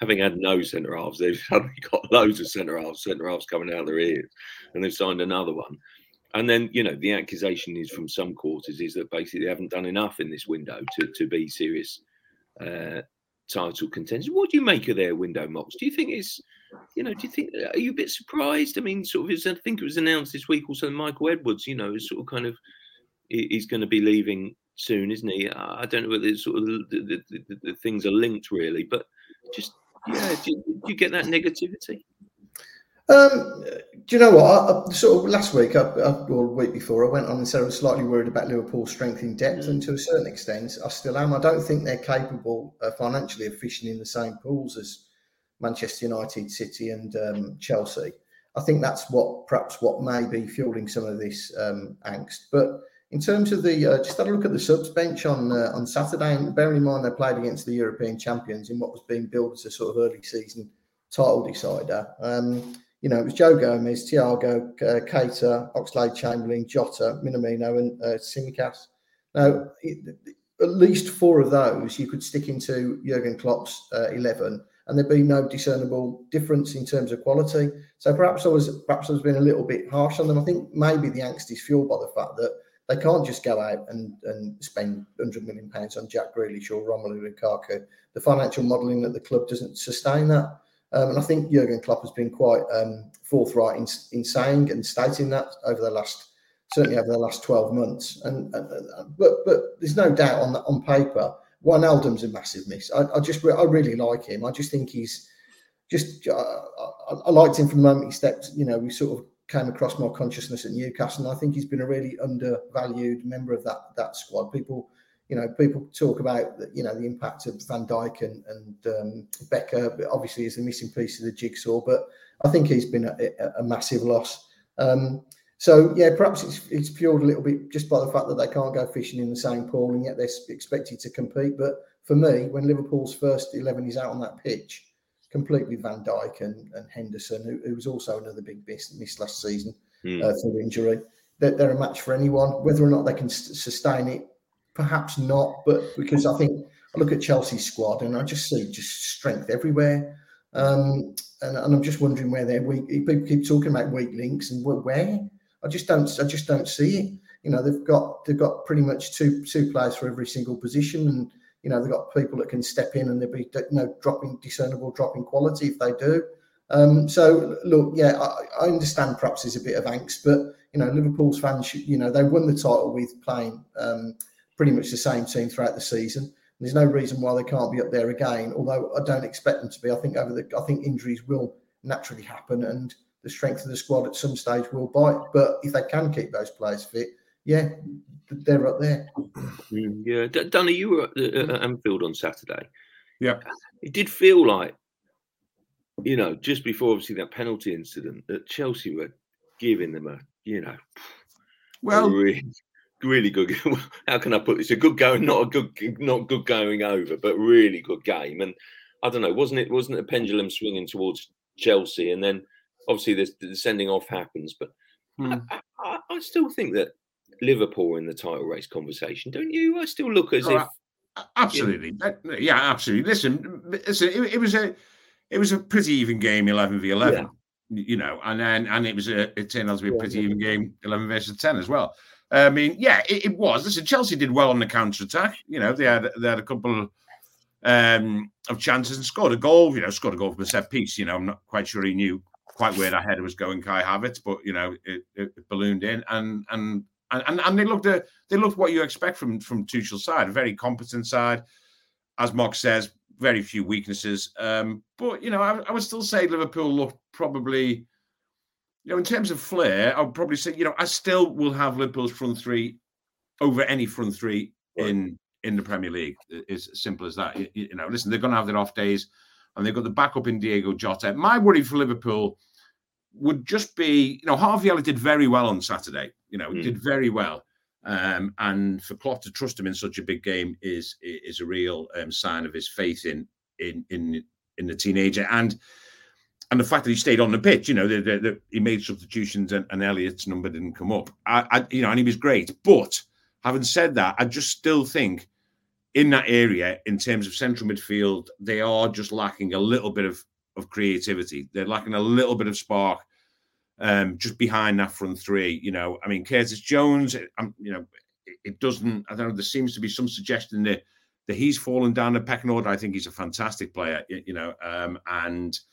having had no centre halves, they've suddenly got loads of centre halves, centre halves coming out of their ears, and they've signed another one. And then you know the accusation is from some quarters is that basically they haven't done enough in this window to to be serious uh, title contenders. What do you make of their window Mox? Do you think it's, you know, do you think are you a bit surprised? I mean, sort of, I think it was announced this week also Michael Edwards, you know, is sort of kind of he's going to be leaving soon, isn't he? I don't know whether sort of the, the, the, the, things are linked really, but just yeah, do do you get that negativity? Um, do you know what? I, I, sort of last week, I, or week before, I went on and said I was slightly worried about Liverpool's strength in depth, mm. and to a certain extent, I still am. I don't think they're capable uh, financially of fishing in the same pools as Manchester United, City, and um, Chelsea. I think that's what perhaps what may be fueling some of this um, angst. But in terms of the, uh, just had a look at the subs bench on uh, on Saturday, and bearing in mind they played against the European champions in what was being billed as a sort of early season title decider. Um, you know, it was Joe Gomez, Thiago, uh, Keita, Oxlade Chamberlain, Jota, Minamino, and uh, Tsimikas. Now, it, at least four of those you could stick into Jurgen Klopp's uh, 11 and there'd be no discernible difference in terms of quality. So perhaps I was perhaps I was being a little bit harsh on them. I think maybe the angst is fueled by the fact that they can't just go out and, and spend 100 million pounds on Jack Grealish or Romelu Lukaku. The financial modelling at the club doesn't sustain that. Um, and I think Jurgen Klopp has been quite um, forthright in, in saying and stating that over the last, certainly over the last 12 months. And, but but there's no doubt on on paper, Wijnaldum's a massive miss. I, I just I really like him. I just think he's just uh, I, I, liked him from the moment he stepped. You know, we sort of came across more consciousness at Newcastle. And I think he's been a really undervalued member of that that squad. People you know, people talk about you know the impact of Van Dijk and, and um, Becker. Obviously, is a missing piece of the jigsaw, but I think he's been a, a massive loss. Um, so yeah, perhaps it's it's fueled a little bit just by the fact that they can't go fishing in the same pool, and yet they're expected to compete. But for me, when Liverpool's first eleven is out on that pitch, completely Van Dijk and, and Henderson, who, who was also another big miss, miss last season mm. uh, through injury, they're, they're, a match for anyone. Whether or not they can sustain it perhaps not, but because I think I look at Chelsea's squad and I just see just strength everywhere. Um, and, and, I'm just wondering where they're weak. People keep talking about weak links and where. I just don't. I just don't see it. You know, they've got they've got pretty much two two players for every single position, and you know they've got people that can step in and they'll be you know dropping discernible dropping quality if they do. Um, so look, yeah, I, I, understand perhaps there's a bit of angst, but you know Liverpool's fans, should, you know, they won the title with playing um, pretty much the same team throughout the season. There's no reason why they can't be up there again. Although I don't expect them to be. I think over the I think injuries will naturally happen, and the strength of the squad at some stage will bite. But if they can keep those players fit, yeah, they're up there. Mm, yeah, Danny, you were at Anfield on Saturday. Yeah, it did feel like, you know, just before obviously that penalty incident, that Chelsea were giving them a, you know, well, really, really good. How can I put this? A good going, not a good, not good going over, but really good game. And I don't know, wasn't it? Wasn't it a pendulum swinging towards Chelsea? And then obviously the, the sending off happens, but hmm. I, I, I, still think that Liverpool in the title race conversation, don't you? I still look as oh, if absolutely, you know, yeah, absolutely. Listen, listen, it, it, was a it was a pretty even game, eleven v eleven. Yeah. You know, and then and it was a it turned out to be a pretty even game, eleven versus ten as well. I mean, yeah, it, it was. Listen, Chelsea did well on the counter attack. You know, they had they had a couple um, of chances and scored a goal. You know, scored a goal from a set piece. You know, I'm not quite sure he knew quite where that header was going, Kai Havertz, but you know, it, it ballooned in, and and and and they looked at they looked what you expect from from Tuchel's side, a very competent side, as Mark says, very few weaknesses. Um, but you know, I, I would still say Liverpool looked probably you know, in terms of flair, I would probably say, you know, I still will have Liverpool's front three over any front three in in the Premier League. It's as simple as that. You, you know, listen, they're going to have their off days, and they've got the backup in Diego Jota. My worry for Liverpool would just be, you know, Harvey Elliott did very well on Saturday. You know, mm. did very well. Um, and for Klopp to trust him in such a big game is is a real um, sign of his faith in in in in the teenager. And and the fact that he stayed on the pitch, you know, the, the, the, he made substitutions and, and, number didn't come up. I, I, you know, and he was great. But having said that, I just still think in that area, in terms of central midfield, they are just lacking a little bit of, of creativity. They're lacking a little bit of spark um, just behind that front three. You know, I mean, Curtis Jones, um, you know, it, it doesn't, I don't know, there seems to be some suggestion that, that he's fallen down the pecking order. I think he's a fantastic player, you, you know, um, and –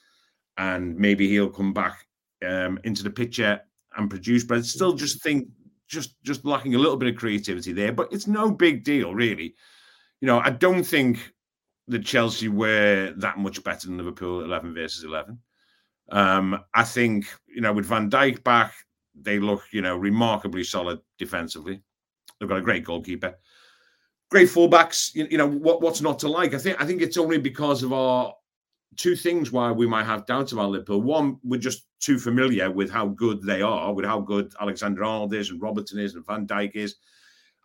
and maybe he'll come back um, into the picture and produce. But I still just think just just lacking a little bit of creativity there. But it's no big deal, really. You know, I don't think that Chelsea were that much better than Liverpool 11 versus 11. Um, I think, you know, with Van Dijk back, they look, you know, remarkably solid defensively. They've got a great goalkeeper. Great fullbacks, you, you know, what, what's not to like? I think I think it's only because of our two things why we might have doubts about Liverpool. One, we're just too familiar with how good they are, with how good Alexander Arnold is and Robertson is and Van Dijk is,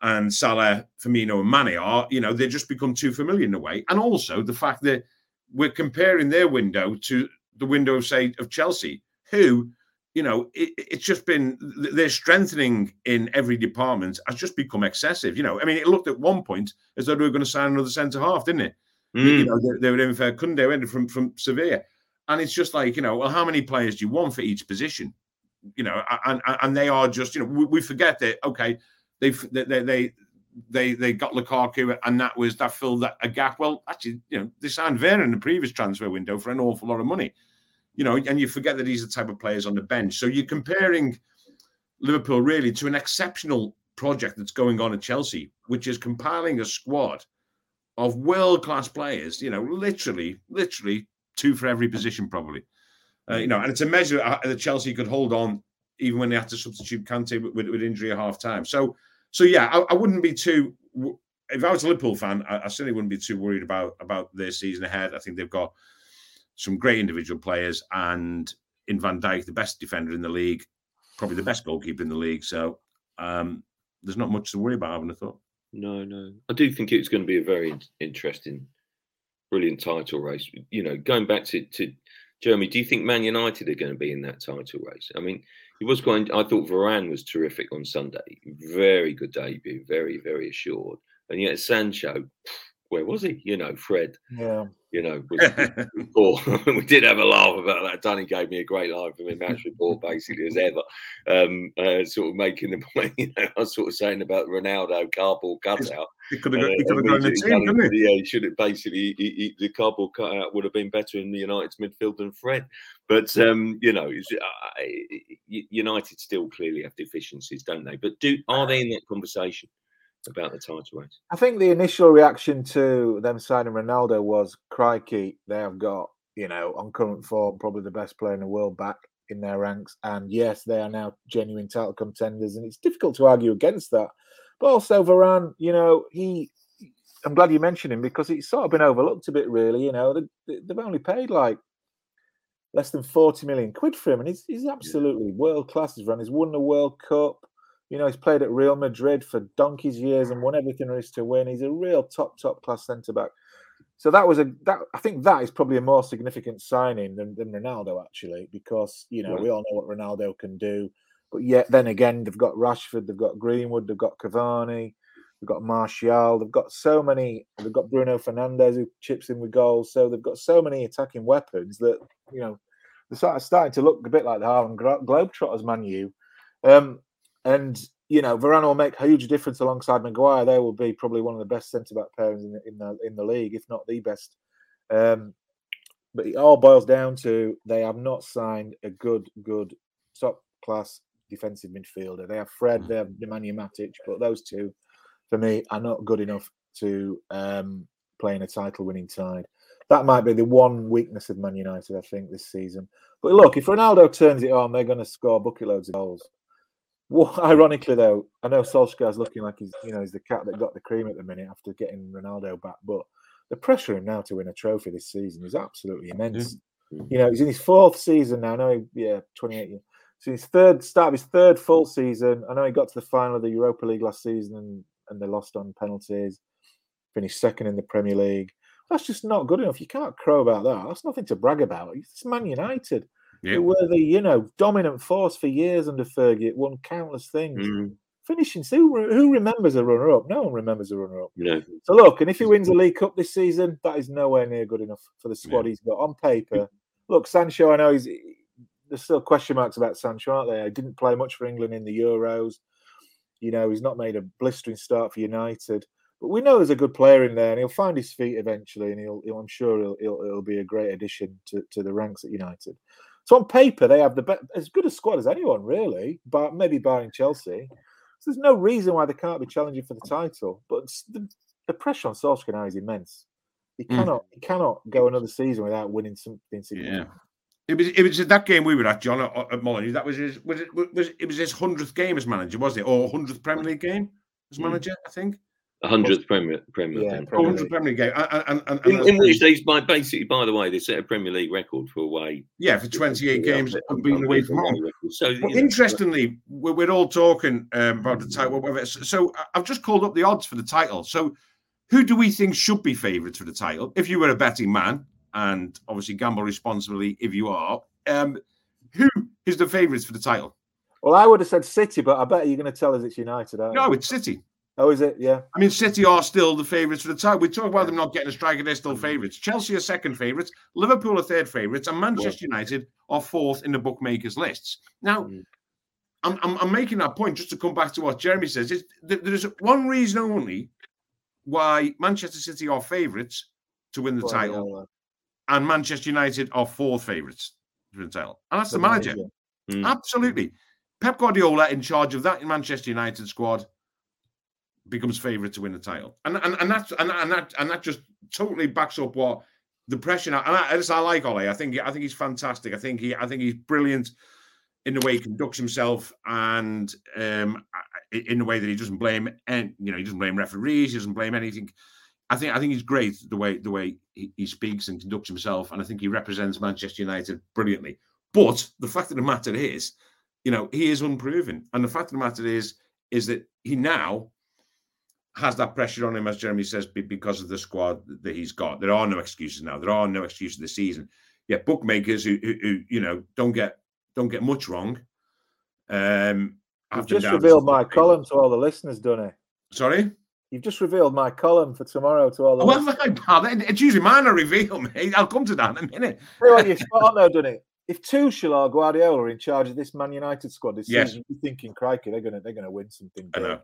and Salah, Firmino, and Mane are. You know, they just become too familiar in a way. And also the fact that we're comparing their window to the window of, say, of Chelsea, who, you know, it, it's just been their strengthening in every department has just become excessive. You know, I mean, it looked at one point as though they were going to sign another centre half, didn't it? Mm. You know, they, they were in for Kounde from from Sevilla, and it's just like you know, well, how many players do you want for each position? You know, and and they are just you know, we, we forget that okay, they they they they they got Lukaku and that was that filled that a gap. Well, actually, you know, they signed Werner in the previous transfer window for an awful lot of money. You know, and you forget that he's the type of players on the bench. So you're comparing Liverpool really to an exceptional project that's going on at Chelsea, which is compiling a squad of world class players. You know, literally, literally two for every position, probably. Uh, you know, and it's a measure that Chelsea could hold on even when they had to substitute Kante with, with, injury at half time. So, so yeah, I, I, wouldn't be too. If I was a Liverpool fan, I, I, certainly wouldn't be too worried about about their season ahead. I think they've got some great individual players, and in Van Dijk, the best defender in the league, probably the best goalkeeper in the league. So, um, there's not much to worry about. I have thought. No, no. I do think it's going to be a very interesting, brilliant title race. You know, going back to, to Jeremy, do you think Man United are going to be in that title race? I mean, it was going. I thought Varane was terrific on Sunday. Very good debut. Very, very assured. And yet Sancho, where was he? You know, Fred. Yeah you know, we did have a laugh about that. Danny gave me a great line from him match report, basically as ever, um, uh, sort of making the point. You know, I was sort of saying about Ronaldo cardboard cutout. He could have, uh, he could have gone the team, couldn't he? Yeah, he should have basically. He, he, the cardboard cutout would have been better in the United's midfield than Fred. But um, you know, uh, United still clearly have deficiencies, don't they? But do are they in that conversation? About the title race? I think the initial reaction to them signing Ronaldo was, crikey, they have got, you know, on current form, probably the best player in the world back in their ranks. And yes, they are now genuine title contenders. And it's difficult to argue against that. But also, Varane, you know, he, I'm glad you mentioned him because it's sort of been overlooked a bit, really. You know, they, have only paid like less than 40 million quid for him. And he's, he's absolutely yeah. world class. He's run, he's won the World Cup. You know, he's played at Real Madrid for donkey's years and won everything there is to win. He's a real top, top class centre back. So that was a that I think that is probably a more significant signing than, than Ronaldo actually, because you know we all know what Ronaldo can do. But yet then again, they've got Rashford, they've got Greenwood, they've got Cavani, they've got Martial, they've got so many. They've got Bruno Fernandes who chips in with goals. So they've got so many attacking weapons that you know they're starting to look a bit like the Harlem Globetrotters, Man U. Um, and you know, Varane will make a huge difference alongside Maguire. They will be probably one of the best centre back pairings in the, in the in the league, if not the best. Um, but it all boils down to they have not signed a good, good top class defensive midfielder. They have Fred, mm. they have Nemanja Matic, but those two, for me, are not good enough to um, play in a title winning side. That might be the one weakness of Man United, I think, this season. But look, if Ronaldo turns it on, they're going to score bucket loads of goals. Well, ironically, though, I know Solskjaer's looking like he's, you know, he's the cat that got the cream at the minute after getting Ronaldo back. But the pressure him now to win a trophy this season is absolutely immense. Mm-hmm. You know, he's in his fourth season now. I know, he, yeah, 28 years. So his third start of his third full season. I know he got to the final of the Europa League last season and, and they lost on penalties. Finished second in the Premier League. That's just not good enough. You can't crow about that. That's nothing to brag about. It's Man United. Yep. Who were the, you know, dominant force for years under Fergie, won countless things. Mm. Finishing, who, who remembers a runner up? No one remembers a runner up. No. So look, and if he wins the League Cup this season, that is nowhere near good enough for the squad yeah. he's got on paper. Look, Sancho, I know he's there's still question marks about Sancho, aren't there? He didn't play much for England in the Euros. You know, he's not made a blistering start for United. But we know there's a good player in there, and he'll find his feet eventually, and he'll, he'll I'm sure he'll, he'll, he'll, be a great addition to, to the ranks at United. So on paper, they have the best, as good a squad as anyone, really, but maybe barring Chelsea. So there's no reason why they can't be challenging for the title. But the, the pressure on Solskjaer now is immense. He hmm. cannot, mm. he cannot go another season without winning something significant. Yeah. It was it was that game we were at, John, at, at Molineux. That was his was it was it was his hundredth game as manager, was it, or hundredth Premier League game as hmm. manager? I think hundredth Premier Premier yeah, Premier, League. Premier League game, and, and, and, in, in which they by basically, by the way, they set a Premier League record for away. Yeah, for twenty eight games being away from home. So, well, interestingly, we're, we're, all talking um, about the title. So I've just called up the odds for the title. So who do we think should be favourites for the title? If you were a betting man, and obviously gamble responsibly if you are, um, who is the favourites for the title? Well, I would have said City, but I bet you're going to tell us it's United. no, you? it's City. Oh, is it? Yeah. I mean, City are still the favourites for the title. We talk about them not getting a striker; they're still favourites. Chelsea are second favourites. Liverpool are third favourites, and Manchester yeah. United are fourth in the bookmakers' lists. Now, mm. I'm, I'm, I'm making that point just to come back to what Jeremy says. Is there is one reason only why Manchester City are favourites to win the well, title, yeah. and Manchester United are fourth favourites to win the title, and that's the, the manager. manager. Mm. Absolutely, Pep Guardiola in charge of that Manchester United squad becomes favourite to win the title, and and and that's and, and that and that just totally backs up what the pressure. And I, I, I like Ole. I think I think he's fantastic. I think he I think he's brilliant in the way he conducts himself and um, in the way that he doesn't blame and you know he doesn't blame referees, he doesn't blame anything. I think I think he's great the way the way he, he speaks and conducts himself, and I think he represents Manchester United brilliantly. But the fact of the matter is, you know, he is unproven, and the fact of the matter is, is that he now has that pressure on him, as Jeremy says, because of the squad that he's got. There are no excuses now. There are no excuses this season. Yeah, bookmakers who, who, who you know don't get don't get much wrong. Um, You've just revealed my column to all the listeners, Danny? Sorry. You've just revealed my column for tomorrow to all the. Well, pal, it's usually mine I reveal, mate. I'll come to that in a minute. You're spot on, though, Danny? If Tuchel or Guardiola are in charge of this Man United squad this yes. season, you're thinking, crikey, they're gonna they're gonna win something. Big. I know.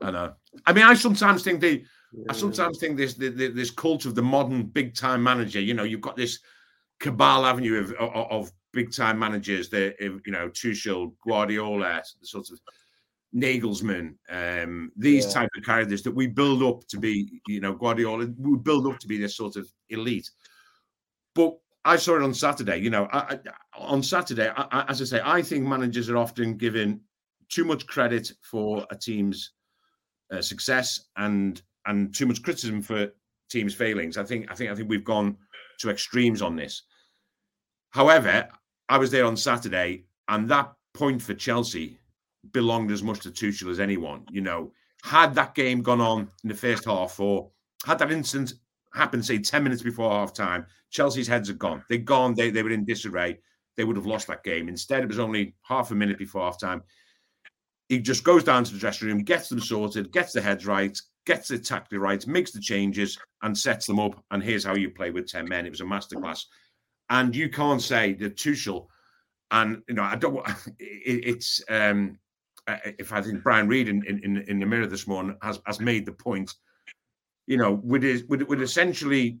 I know. I mean, I sometimes think the, yeah. I sometimes think this the, the, this cult of the modern big time manager. You know, you've got this cabal avenue of of, of big time managers. The you know, Tuchel, Guardiola, the sort of Nagelsmann, um, these yeah. type of characters that we build up to be. You know, Guardiola, we build up to be this sort of elite. But I saw it on Saturday. You know, I, I, on Saturday, I, as I say, I think managers are often given too much credit for a team's uh, success and and too much criticism for teams' failings. I think I think I think we've gone to extremes on this. However, I was there on Saturday, and that point for Chelsea belonged as much to Tuchel as anyone. You know, had that game gone on in the first half, or had that incident happened, say, 10 minutes before half time, Chelsea's heads are gone. They're gone. They, they were in disarray. They would have lost that game. Instead, it was only half a minute before half time. He just goes down to the dressing room, gets them sorted, gets the heads right, gets the tactic right, makes the changes, and sets them up. And here's how you play with 10 men. It was a masterclass. And you can't say that Tuchel, and you know, I don't it, it's um if I think Brian Reade in, in, in the mirror this morning has, has made the point, you know, with his with, with essentially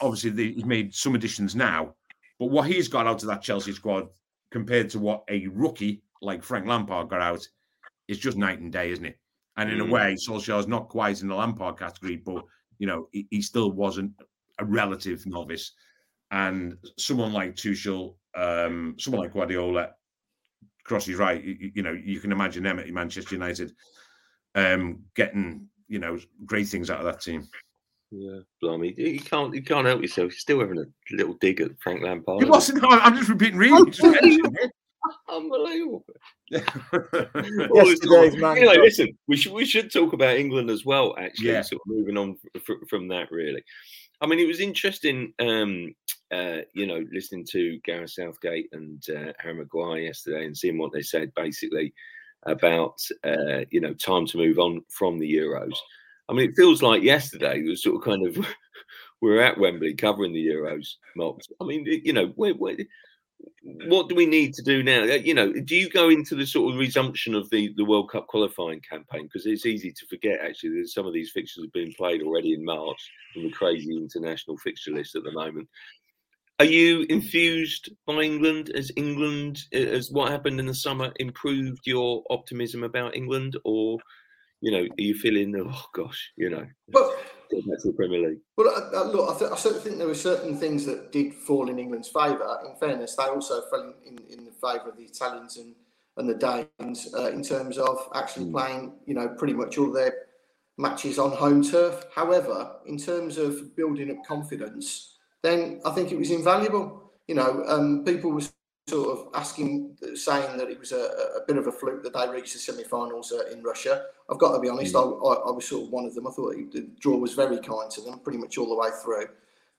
obviously the, he's made some additions now, but what he's got out of that Chelsea squad compared to what a rookie like Frank Lampard got out it's just night and day, isn't it? And in mm. a way, Solskjaer's not quite in the Lampard category, but you know, he, he, still wasn't a relative novice. And someone like Tuchel, um, someone like Guardiola, Crossy's right. You, you, know, you can imagine them at Manchester United um, getting, you know, great things out of that team. Yeah, blimey, you can't you can't help yourself. You're still having a little dig at Frank Lampard. You wasn't. I'm just repeating. Really, Unbelievable. Yesterday's man. Anyway, listen, we should we should talk about England as well. Actually, yeah. sort of moving on from that, really. I mean, it was interesting, um, uh, you know, listening to Gareth Southgate and uh, Harry Maguire yesterday and seeing what they said basically about, uh, you know, time to move on from the Euros. I mean, it feels like yesterday was sort of kind of we are at Wembley covering the Euros, Mox. I mean, you know, where, where, what do we need to do now? Uh, you know, do you go into the sort of resumption of the, the World Cup qualifying campaign? Because it's easy to forget, actually, that some of these fixtures have been played already in March in the crazy international fixture list at the moment. Are you infused by England? As England, as what happened in the summer, improved your optimism about England? Or, you know, are you feeling, oh gosh, you know? But the Premier League. Well, uh, look, I, th- I, certainly think there were certain things that did fall in England's favour. In fairness, they also fell in, in, in the favour of the Italians and, and the Danes uh, in terms of actually mm. playing, you know, pretty much all their matches on home turf. However, in terms of building up confidence, then I think it was invaluable. You know, um, people were sort of asking, saying that it was a, a bit of a fluke that they reached the semi-finals uh, in Russia. I've got to be honest, mm. I, I, was sort of one of them. I thought the draw was very kind to them, pretty much all the way through.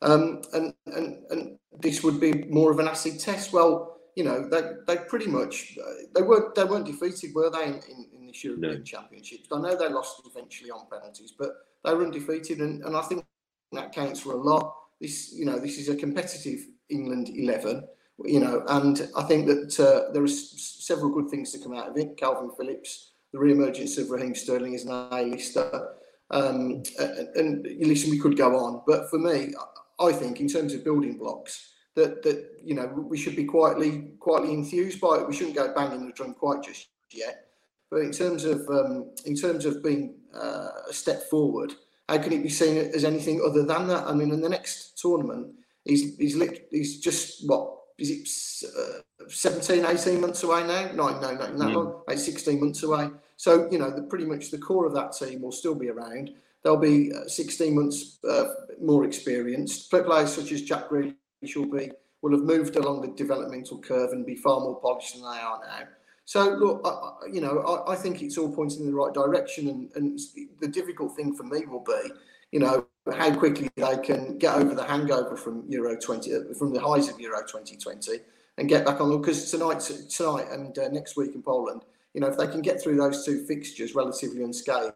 Um, and and and this would be more of an acid test. Well, you know, they they pretty much uh, they weren't they weren't defeated, were they, in, in, in this European no. Championships? I know they lost eventually on penalties, but they were undefeated, and, and I think that counts for a lot. This you know this is a competitive England eleven you know, and I think that uh, there are s- several good things to come out of it. Calvin Phillips, the re-emergence of Raheem Sterling is an A-lister. Um, and, and listen, we could go on, but for me, I think in terms of building blocks, that that you know we should be quietly quietly enthused by it. We shouldn't go banging the drum quite just yet. But in terms of um, in terms of being uh, a step forward, how can it be seen as anything other than that? I mean, in the next tournament, he's he's, lit, he's just what is it uh, 17, 18 months away now? No, no, no, not that mm. long. Like 16 months away. So, you know, the, pretty much the core of that team will still be around. They'll be uh, 16 months uh, more experienced. Players such as Jack Grealish will be will have moved along the developmental curve and be far more polished than they are now. So, look, I, you know, I, I, think it's all pointing in the right direction. And, and the difficult thing for me will be, you know, how quickly they can get over the hangover from Euro 20, uh, from the highs of Euro 2020 and get back on. Because tonight, tonight and uh, next week in Poland, you know, if they can get through those two fixtures relatively unscathed,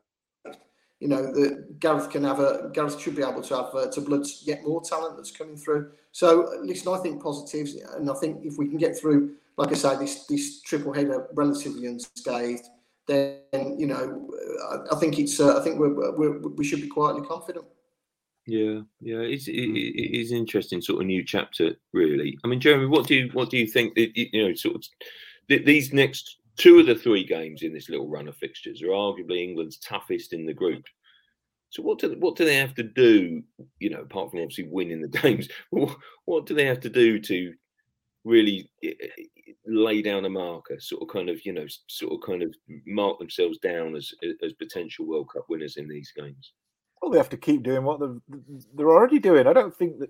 you know, the Gareth can have a Gareth should be able to have uh, to blood yet more talent that's coming through. So listen, I think positives, and I think if we can get through, like I say, this this triple header relatively unscathed, then you know, I, I think it's uh, I think we're, we're, we should be quietly confident. Yeah, yeah, it's it, it is interesting sort of new chapter, really. I mean, Jeremy, what do you what do you think? That, you know, sort of these next two of the three games in this little run of fixtures are arguably England's toughest in the group. So what do what do they have to do? You know, apart from obviously winning the games, what do they have to do to really lay down a marker, sort of kind of you know, sort of kind of mark themselves down as as potential World Cup winners in these games? Well, they have to keep doing what they're, they're already doing. I don't think that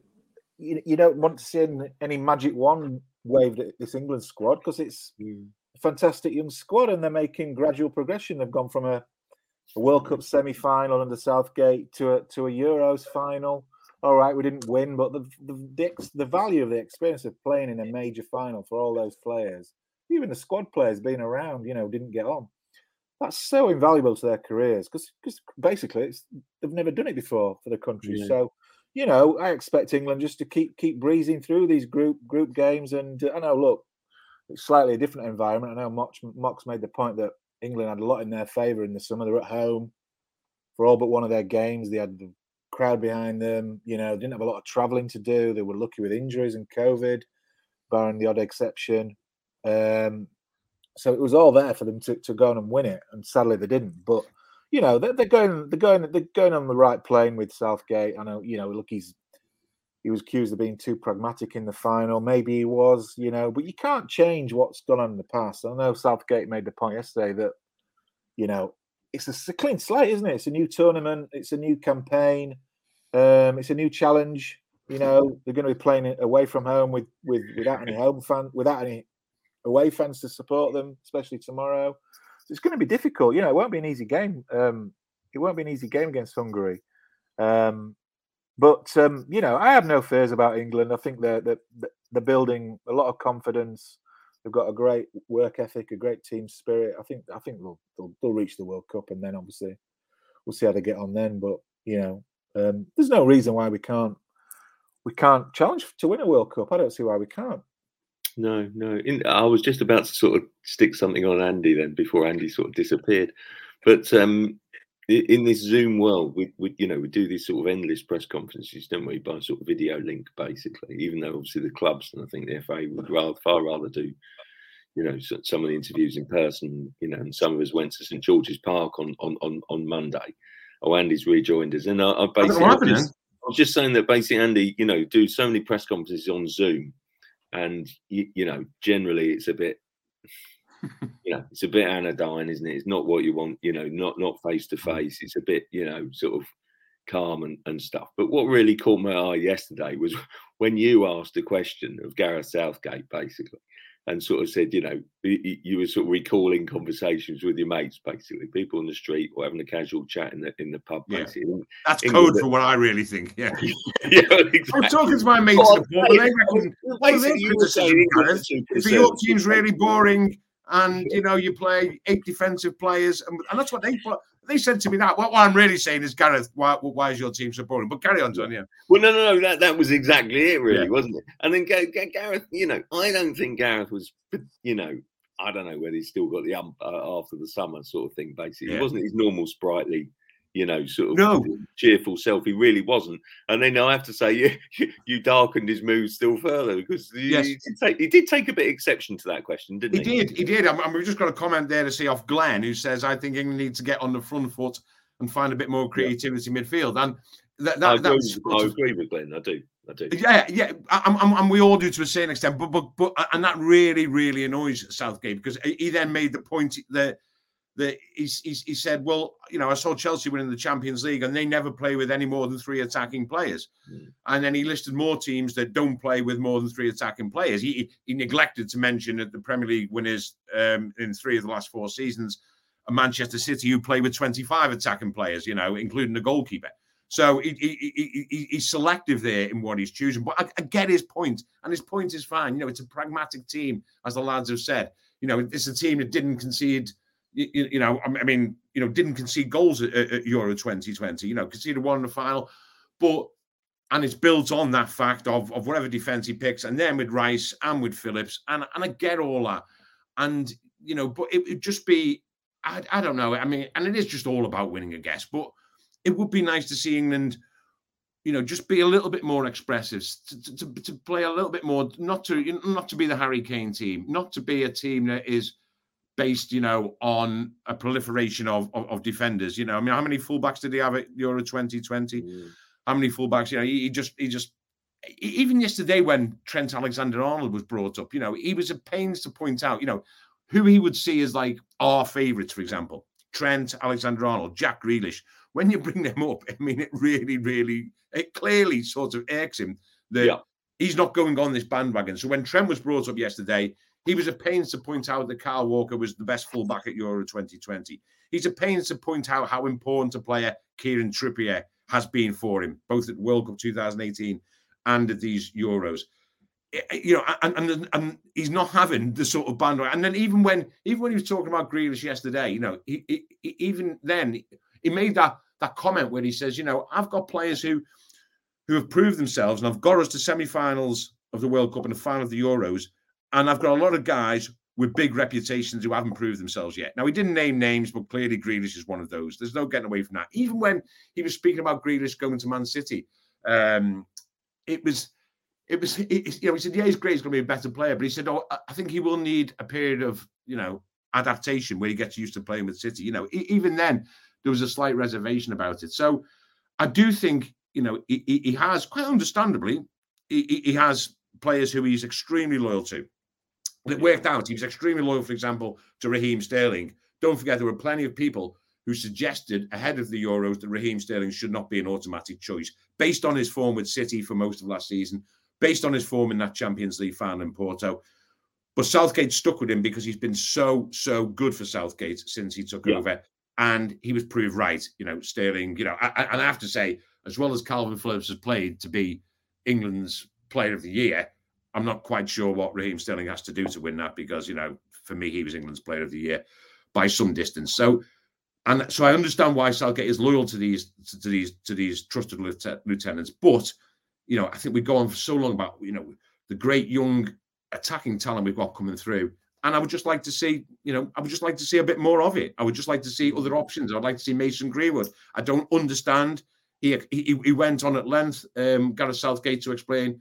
you, you don't want to see any magic wand waved at this England squad because it's mm. a fantastic young squad and they're making gradual progression. They've gone from a, a World Cup semi final under Southgate to a, to a Euros final. All right, we didn't win, but the, the the, the value of the experience of playing in a major final for all those players, even the squad players being around, you know, didn't get on. That's so invaluable to their careers because because basically they've never done it before for the country. Yeah. So, you know, I expect England just to keep keep breezing through these group group games. And uh, I know, look, it's slightly a different environment. I know Mox, Mox made the point that England had a lot in their favour in the summer. They're at home for all but one of their games. They had the crowd behind them. You know, didn't have a lot of travelling to do. They were lucky with injuries and COVID, barring the odd exception. Um, so it was all there for them to, to go on and win it, and sadly they didn't. But you know, they're, they're going, they're going, they're going on the right plane with Southgate. I know, you know, look, he's he was accused of being too pragmatic in the final. Maybe he was, you know, but you can't change what's gone on in the past. I know Southgate made the point yesterday that, you know, it's a, a clean slate, isn't it? It's a new tournament, it's a new campaign. Um, it's a new challenge. You know, they're going to be playing away from home with, with without any home fan, without any away fans to support them, especially tomorrow. So it's going to be difficult. You know, it won't be an easy game. Um, it won't be an easy game against Hungary. Um, but um, you know, I have no fears about England. I think they're, they're they're building a lot of confidence. They've got a great work ethic, a great team spirit. I think I think they'll, they'll, they'll reach the World Cup, and then obviously we'll see how they get on then. But you know, um, there's no reason why we can't we can't challenge to win a World Cup. I don't see why we can't. No, no. In, I was just about to sort of stick something on Andy then before Andy sort of disappeared. But um, in this Zoom world, we, we, you know we do these sort of endless press conferences, don't we, by sort of video link, basically. Even though obviously the clubs and I think the FA would rather far rather do, you know, some of the interviews in person. You know, and some of us went to St George's Park on on on, on Monday oh, Andy's rejoined us. And I, I basically I just, I was just saying that basically Andy, you know, do so many press conferences on Zoom, and you, you know, generally it's a bit, you know, it's a bit anodyne, isn't it? It's not what you want, you know, not not face to face. It's a bit, you know, sort of calm and, and stuff. But what really caught my eye yesterday was when you asked a question of Gareth Southgate, basically and sort of said, you know, you, were sort of recalling conversations with your mates, basically, people on the street or having a casual chat in the in the pub. Yeah. Basically. That's in code the, for what I really think. Yeah, yeah exactly. I'm talking to my mates, the pub, and they reckon, what are they If your team's really boring, and you know you play eight defensive players, and, and that's what they put they said to me that. What, what I'm really saying is, Gareth, why, why is your team so boring? But carry on, John. Yeah. Well, no, no, no. That that was exactly it, really, yeah. wasn't it? And then Gareth, you know, I don't think Gareth was, you know, I don't know whether he's still got the ump uh, after the summer sort of thing. Basically, yeah. it wasn't his normal sprightly you know, sort of no. cheerful self. He really wasn't. And then I have to say, you, you darkened his mood still further because he, yes. he, did take, he, did take, a bit of exception to that question, didn't he? He did. He did. I mean, we've just got a comment there to see off Glenn, who says, I think England needs to get on the front foot and find a bit more creativity yeah. midfield. And that, that, I, agree, I agree with Glenn. I do. I do. Yeah, yeah, and we all do to a certain extent, but but but and that really really annoys Southgate because he then made the point that that he, he, he, said, well, you know, I saw Chelsea winning the Champions League and they never play with any more than three attacking players. Mm. And then he listed more teams that don't play with more than three attacking players. He, he neglected to mention that the Premier League winners um, in three of the last four seasons are Manchester City, who play with 25 attacking players, you know, including the goalkeeper. So he, he, he, he's selective there in what he's choosing. But I, I get his point, and his point is fine. You know, it's a pragmatic team, as the lads have said. You know, it's a team that didn't concede – you, you, know, I mean, you know, didn't concede goals at, at, Euro 2020, you know, conceded one in the final, but and it's built on that fact of, of whatever defense he picks, and then with Rice and with Phillips, and and I get all that, and you know, but it would just be, I, I don't know, I mean, and it is just all about winning, I guess, but it would be nice to see England, you know, just be a little bit more expressive, to, to, to play a little bit more, not to not to be the Harry Kane team, not to be a team that is based, you know, on a proliferation of, of, of defenders. You know, I mean, how many fullbacks did he have at Euro 2020? Mm. How many fullbacks? You know, he, he just he just even yesterday when Trent Alexander Arnold was brought up, you know, he was at pains to point out, you know, who he would see as like our favourites, for example, Trent Alexander Arnold, Jack Grealish. When you bring them up, I mean, it really, really, it clearly sort of irks him that yeah. he's not going on this bandwagon. So when Trent was brought up yesterday, he was at pains to point out that Kyle Walker was the best fullback at Euro 2020. He's at pains to point out how important a player Kieran Trippier has been for him, both at World Cup 2018 and at these Euros. Eh, eh, you know, and, and and he's not having the sort of band. And then even when even when he was talking about Grealish yesterday, you know, he, he, even then he made that that comment where he says, you know, I've got players who who have proved themselves and I've got us to semi-finals of the World Cup and the final of the Euros, and I've got a lot of guys with big reputations who haven't proved themselves yet. Now he didn't name names, but clearly Grealish is one of those. There's no getting away from that. Even when he was speaking about Grealish going to Man City, um, it was it was, it, you know, he said, yeah, he's great. He's going to be a better player. But he said, oh, I think he will need a period of, you know, adaptation where he gets used to playing with City. You know, even then, there was a slight reservation about it. So I do think, you know, he, he has, quite understandably, he, he has players who he's extremely loyal to. It worked out. He was extremely loyal, for example, to Raheem Sterling. Don't forget, there were plenty of people who suggested ahead of the Euros that Raheem Sterling should not be an automatic choice based on his form with City for most of last season based on his form in that Champions League final in Porto. But Southgate stuck with him because he's been so, so good for Southgate since he took yeah. over. And he was proved right. You know, Sterling, you know, I, and I have to say, as well as Calvin Phillips has played to be England's player of the year, I'm not quite sure what Raheem Sterling has to do to win that because, you know, for me, he was England's player of the year by some distance. So, and so I understand why Southgate is loyal to these to, these to these trusted lieutenants, but you know, I think we go on for so long about, you know, the great young attacking talent we've got coming through. And I would just like to see, you know, I would just like to see a bit more of it. I would just like to see other options. I'd like to see Mason Greenwood. I don't understand. He he, he went on at length, um, Gareth Southgate, to explain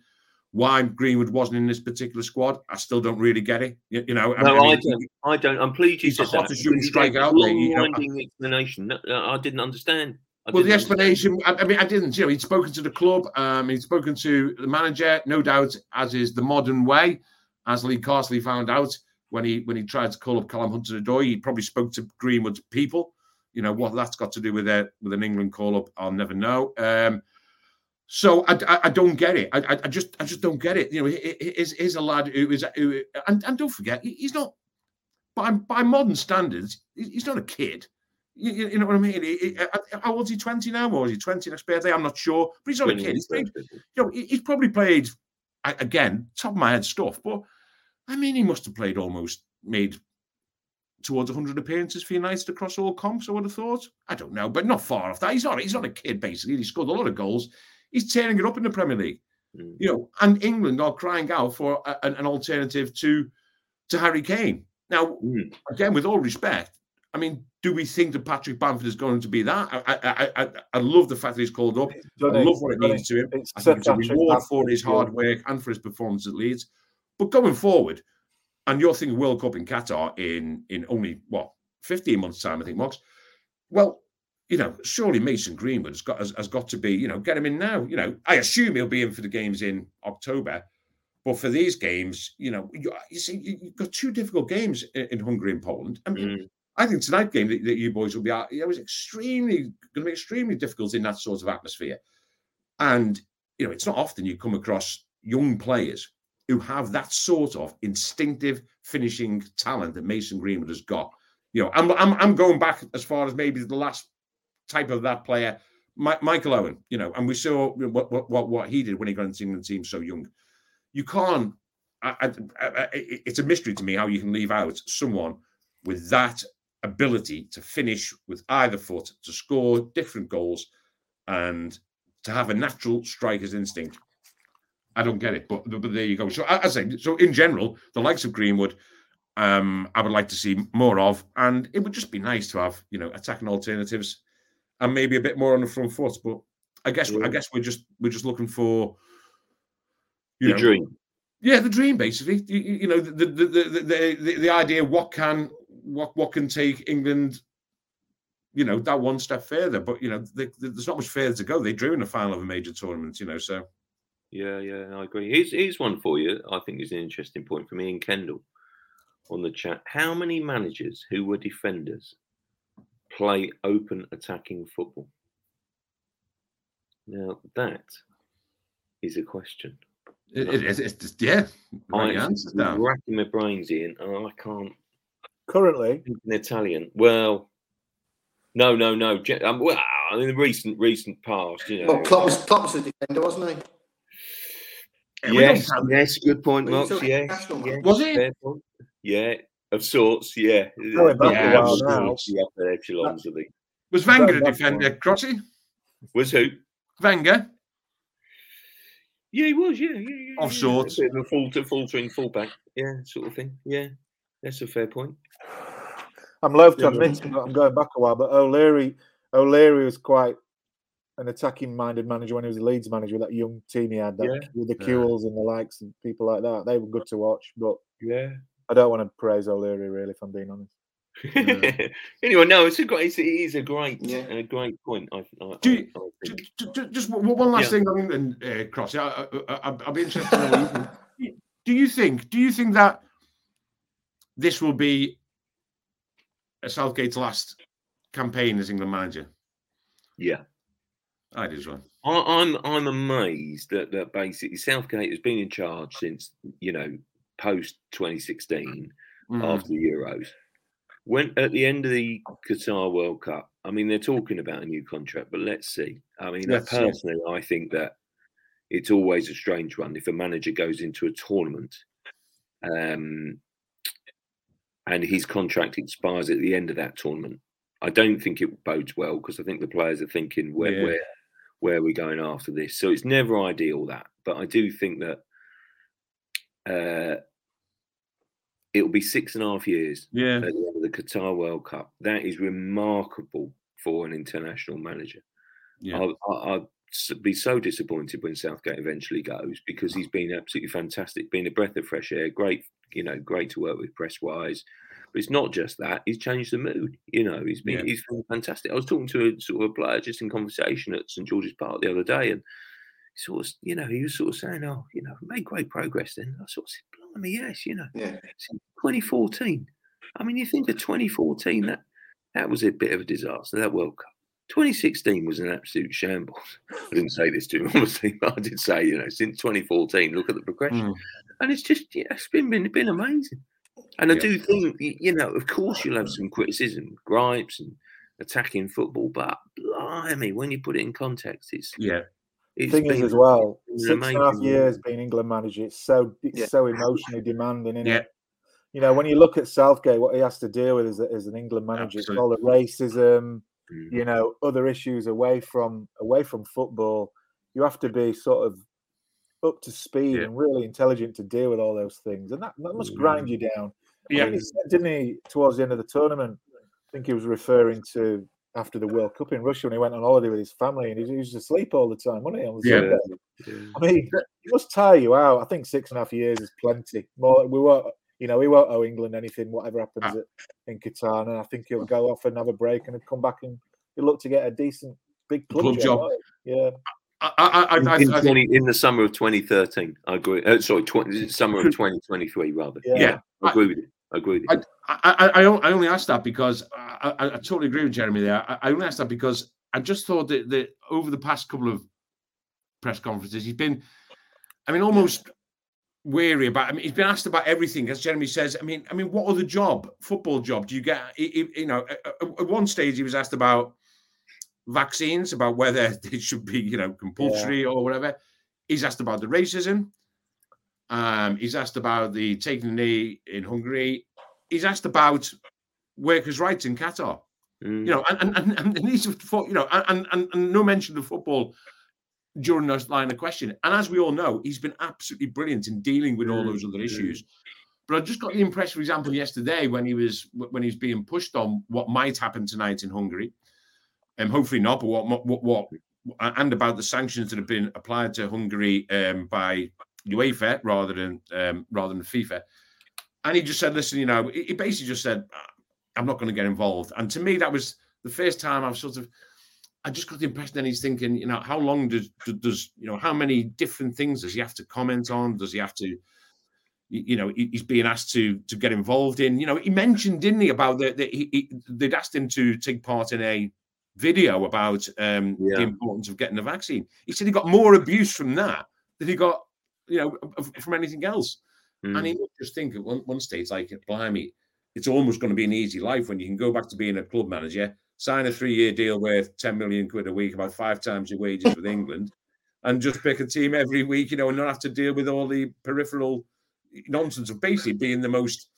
why Greenwood wasn't in this particular squad. I still don't really get it. You, you know, no, I, mean, I, don't. I don't. I'm pleased you he's said the hottest shooting striker out there. You know, explanation. I didn't understand. I well, the explanation. I, I, mean, I didn't. You know, he'd spoken to the club. Um, he'd spoken to the manager, no doubt, as is the modern way, as Lee Carsley found out when he when he tried to call up Callum Hudson-Odoi. He probably spoke to Greenwood's people. You know what that's got to do with it with an England call up, I'll never know. Um, so I, I, I, don't get it. I, I just I just don't get it. You know, is is a lad who is who, and, and don't forget he's not by by modern standards he's not a kid. You, you, know what I mean? He, he, uh, uh, how old is he? Twenty now, or is he twenty next birthday? I'm not sure, but he's not a kid. He's played, you know, he's probably played again, top of my head stuff, but I mean, he must have played almost made towards 100 appearances for United across all comps. I would have thought. I don't know, but not far off that. He's not. He's not a kid. Basically, he scored a lot of goals. He's tearing it up in the Premier League. Mm. You know, and England are crying out for a, an, alternative to to Harry Kane. Now, mm. again, with all respect, I mean, do we think that Patrick Bamford is going to be that? I I, I, I love the fact that he's called up. I love what it means to him. It's I think it's a reward for his hard work and for his performance at Leeds. But going forward, and you're thinking World Cup in Qatar in in only what 15 months' time, I think, Mox. Well, you know, surely Mason Greenwood has got has, has got to be, you know, get him in now. You know, I assume he'll be in for the games in October. But for these games, you know, you, you see, you've got two difficult games in, in Hungary and Poland. I mean, mm. I think tonight game that, that you boys will be out, it was extremely going to be extremely difficult in that sort of atmosphere. And you know, it's not often you come across young players who have that sort of instinctive finishing talent that Mason Greenwood has got. You know, I'm I'm, I'm going back as far as maybe the last type of that player, My, Michael Owen. You know, and we saw what, what what he did when he got into the England team so young. You can't. I, I, it's a mystery to me how you can leave out someone with that ability to finish with either foot, to score different goals, and to have a natural striker's instinct. I don't get it, but, but there you go. So I say, so in general, the likes of Greenwood, um, I would like to see more of, and it would just be nice to have, you know, attacking alternatives, and maybe a bit more on the front foot. But I guess yeah. I guess we're just we're just looking for you the know, dream. Yeah, the dream basically. You, you know, the the, the the the the idea. What can what what can take England, you know, that one step further. But you know, they, there's not much further to go. They drew in the final of a major tournament, you know. So, yeah, yeah, I agree. Here's here's one for you. I think is an interesting point for me and Kendall on the chat. How many managers who were defenders play open attacking football? Now that is a question. It, it, it's, it's yeah. I'm racking my brains in, and I can't currently in Italian. Well, no, no, no. Um, well, in the recent recent past, you know. Well, Klopp was, Klopp was a defender, wasn't he? Yes, yes, good point, Mox. Yes, yes, was he? Yeah, of sorts. Yeah, oh, yeah, now. the upper echelons of the. Was Wenger a defender, Crossy? Was who? Wenger. Yeah, he was. Yeah, yeah, yeah. Of sorts. A falter, faltering fullback. Yeah, sort of thing. Yeah, that's a fair point. I'm loath to admit I'm going back a while, but O'Leary, O'Leary was quite an attacking-minded manager when he was a Leeds manager with that young team he had, that, yeah. with the Kewells yeah. and the likes and people like that. They were good to watch, but yeah, I don't want to praise O'Leary really, if I'm being honest. anyway, no, it's a great, it's, it is a great, yeah. a great point. I, I, Do you, I, just one last yeah. thing, and uh, Cross. I, will be interested. do you think? Do you think that this will be a Southgate's last campaign as England manager? Yeah, I do as well. I, am I'm amazed that that basically Southgate has been in charge since you know post 2016 mm. after the Euros. When at the end of the Qatar World Cup, I mean they're talking about a new contract, but let's see. I mean, let's personally, see. I think that it's always a strange one if a manager goes into a tournament um, and his contract expires at the end of that tournament. I don't think it bodes well because I think the players are thinking where yeah. where where are we going after this. So it's never ideal that, but I do think that uh, it'll be six and a half years yeah. at the end of the Qatar World Cup. That is remarkable for an international manager. Yeah. I, would be so disappointed when Southgate eventually goes because he's been absolutely fantastic, been a breath of fresh air, great, you know, great to work with press wise. But it's not just that; he's changed the mood. You know, he's been yeah. he's been fantastic. I was talking to a sort of a player just in conversation at St George's Park the other day, and sort of, you know, he was sort of saying, "Oh, you know, made great progress." Then I sort of said, "Blimey, yes, you know, yeah. since 2014. I mean, you think of 2014 that that was a bit of a disaster. That World Cup. 2016 was an absolute shambles. I didn't say this to him, obviously, but I did say, you know, since 2014, look at the progression, mm. and it's just, yeah, it's been been, been amazing. And I yeah. do think, you know, of course, you'll have some criticism, gripes, and attacking football, but blimey, when you put it in context, it's yeah, the thing is, as well, six and a half years being England manager, it's so it's yeah. so emotionally demanding, isn't yeah. it? You know, when you look at Southgate, what he has to deal with as, as an England manager, Absolutely. it's all the racism, mm. you know, other issues away from away from football. You have to be sort of up to speed yeah. and really intelligent to deal with all those things, and that, that must grind mm. you down. Yeah, I mean, he said, didn't he? Towards the end of the tournament, I think he was referring to after the World Cup in Russia when he went on holiday with his family and he, was asleep all the time, wasn't he? On the yeah. yeah. I mean, it must tire you out. I think six and a half years is plenty. More, we won't, you know, we won't owe England anything, whatever happens ah. at, in Qatar. And I think he'll go off and have a break and come back and he'll look to get a decent big club, club job. Yeah. I, I, I, in, in, 20, in, the summer of 2013, I agree. Uh, sorry, 20, summer of 2023, rather. Yeah, yeah. I agree with you. I agree with you. I, I, I only asked that because I, I, I, totally agree with Jeremy there. I, I only asked that because I just thought that, that over the past couple of press conferences, he's been, I mean, almost weary about. I mean, he's been asked about everything, as Jeremy says. I mean, I mean, what other job, football job, do you get? You know, at one stage he was asked about vaccines, about whether they should be, you know, compulsory yeah. or whatever. He's asked about the racism. Um, he's asked about the taking the knee in Hungary. He's asked about workers' rights in Qatar. Mm. You know, and and, and, and these you know, and, and and no mention of football during this line of question. And as we all know, he's been absolutely brilliant in dealing with all mm. those other issues. But I just got the impression, for example, yesterday when he was when he's being pushed on what might happen tonight in Hungary, and um, hopefully not, but what what what and about the sanctions that have been applied to Hungary um, by UEFA rather than um, rather than FIFA. And he just said, "Listen, you know," he basically just said, "I'm not going to get involved." And to me, that was the first time I've sort of, I just got the impression that he's thinking, you know, how long does does you know how many different things does he have to comment on? Does he have to? You know, he's being asked to to get involved in. You know, he mentioned, didn't he, about that he, he, they'd asked him to take part in a video about um, yeah. the importance of getting the vaccine. He said he got more abuse from that than he got you know, from anything else. Mm. And he mm. just think at one, one stage, like, blimey, it's almost going to be an easy life when you can go back to being a club manager, sign a three-year deal worth 10 million quid a week, about five times your wages with England, and just pick a team every week, you know, and not have to deal with all the peripheral nonsense of basically being the most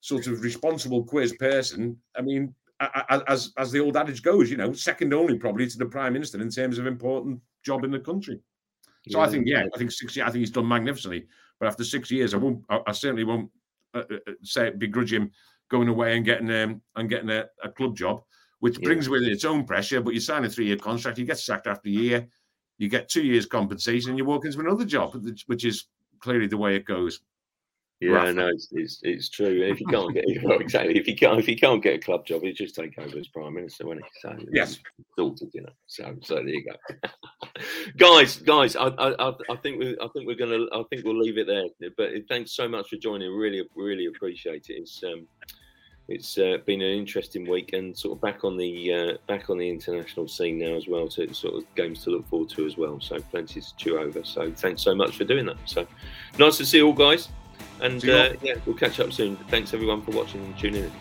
sort of responsible quiz person. I mean, as as the old adage goes, you know, second only probably to the prime minister in terms of important job in the country. So yeah. I think, yeah, I think six. I think he's done magnificently. But after six years, I won't. I, I certainly won't uh, uh, uh say begrudge him going away and getting um, and getting a, a club job, which yeah. brings with it its own pressure. But you sign a three-year contract, you get sacked after a year, you get two years compensation, and you walk into another job, which is clearly the way it goes. Yeah, no, it's, it's, it's true. If you can't get well, exactly, if you can't if you can't get a club job, you just take over as prime minister, won't he? So yes, sorted, you know. So so there you go, guys. Guys, I, I I think we I think we're gonna I think we'll leave it there. But thanks so much for joining. Really really appreciate it. It's um it's uh, been an interesting week and sort of back on the uh, back on the international scene now as well. So sort of games to look forward to as well. So plenty to chew over. So thanks so much for doing that. So nice to see you all, guys. And uh, yeah, we'll catch up soon. Thanks everyone for watching and tuning in.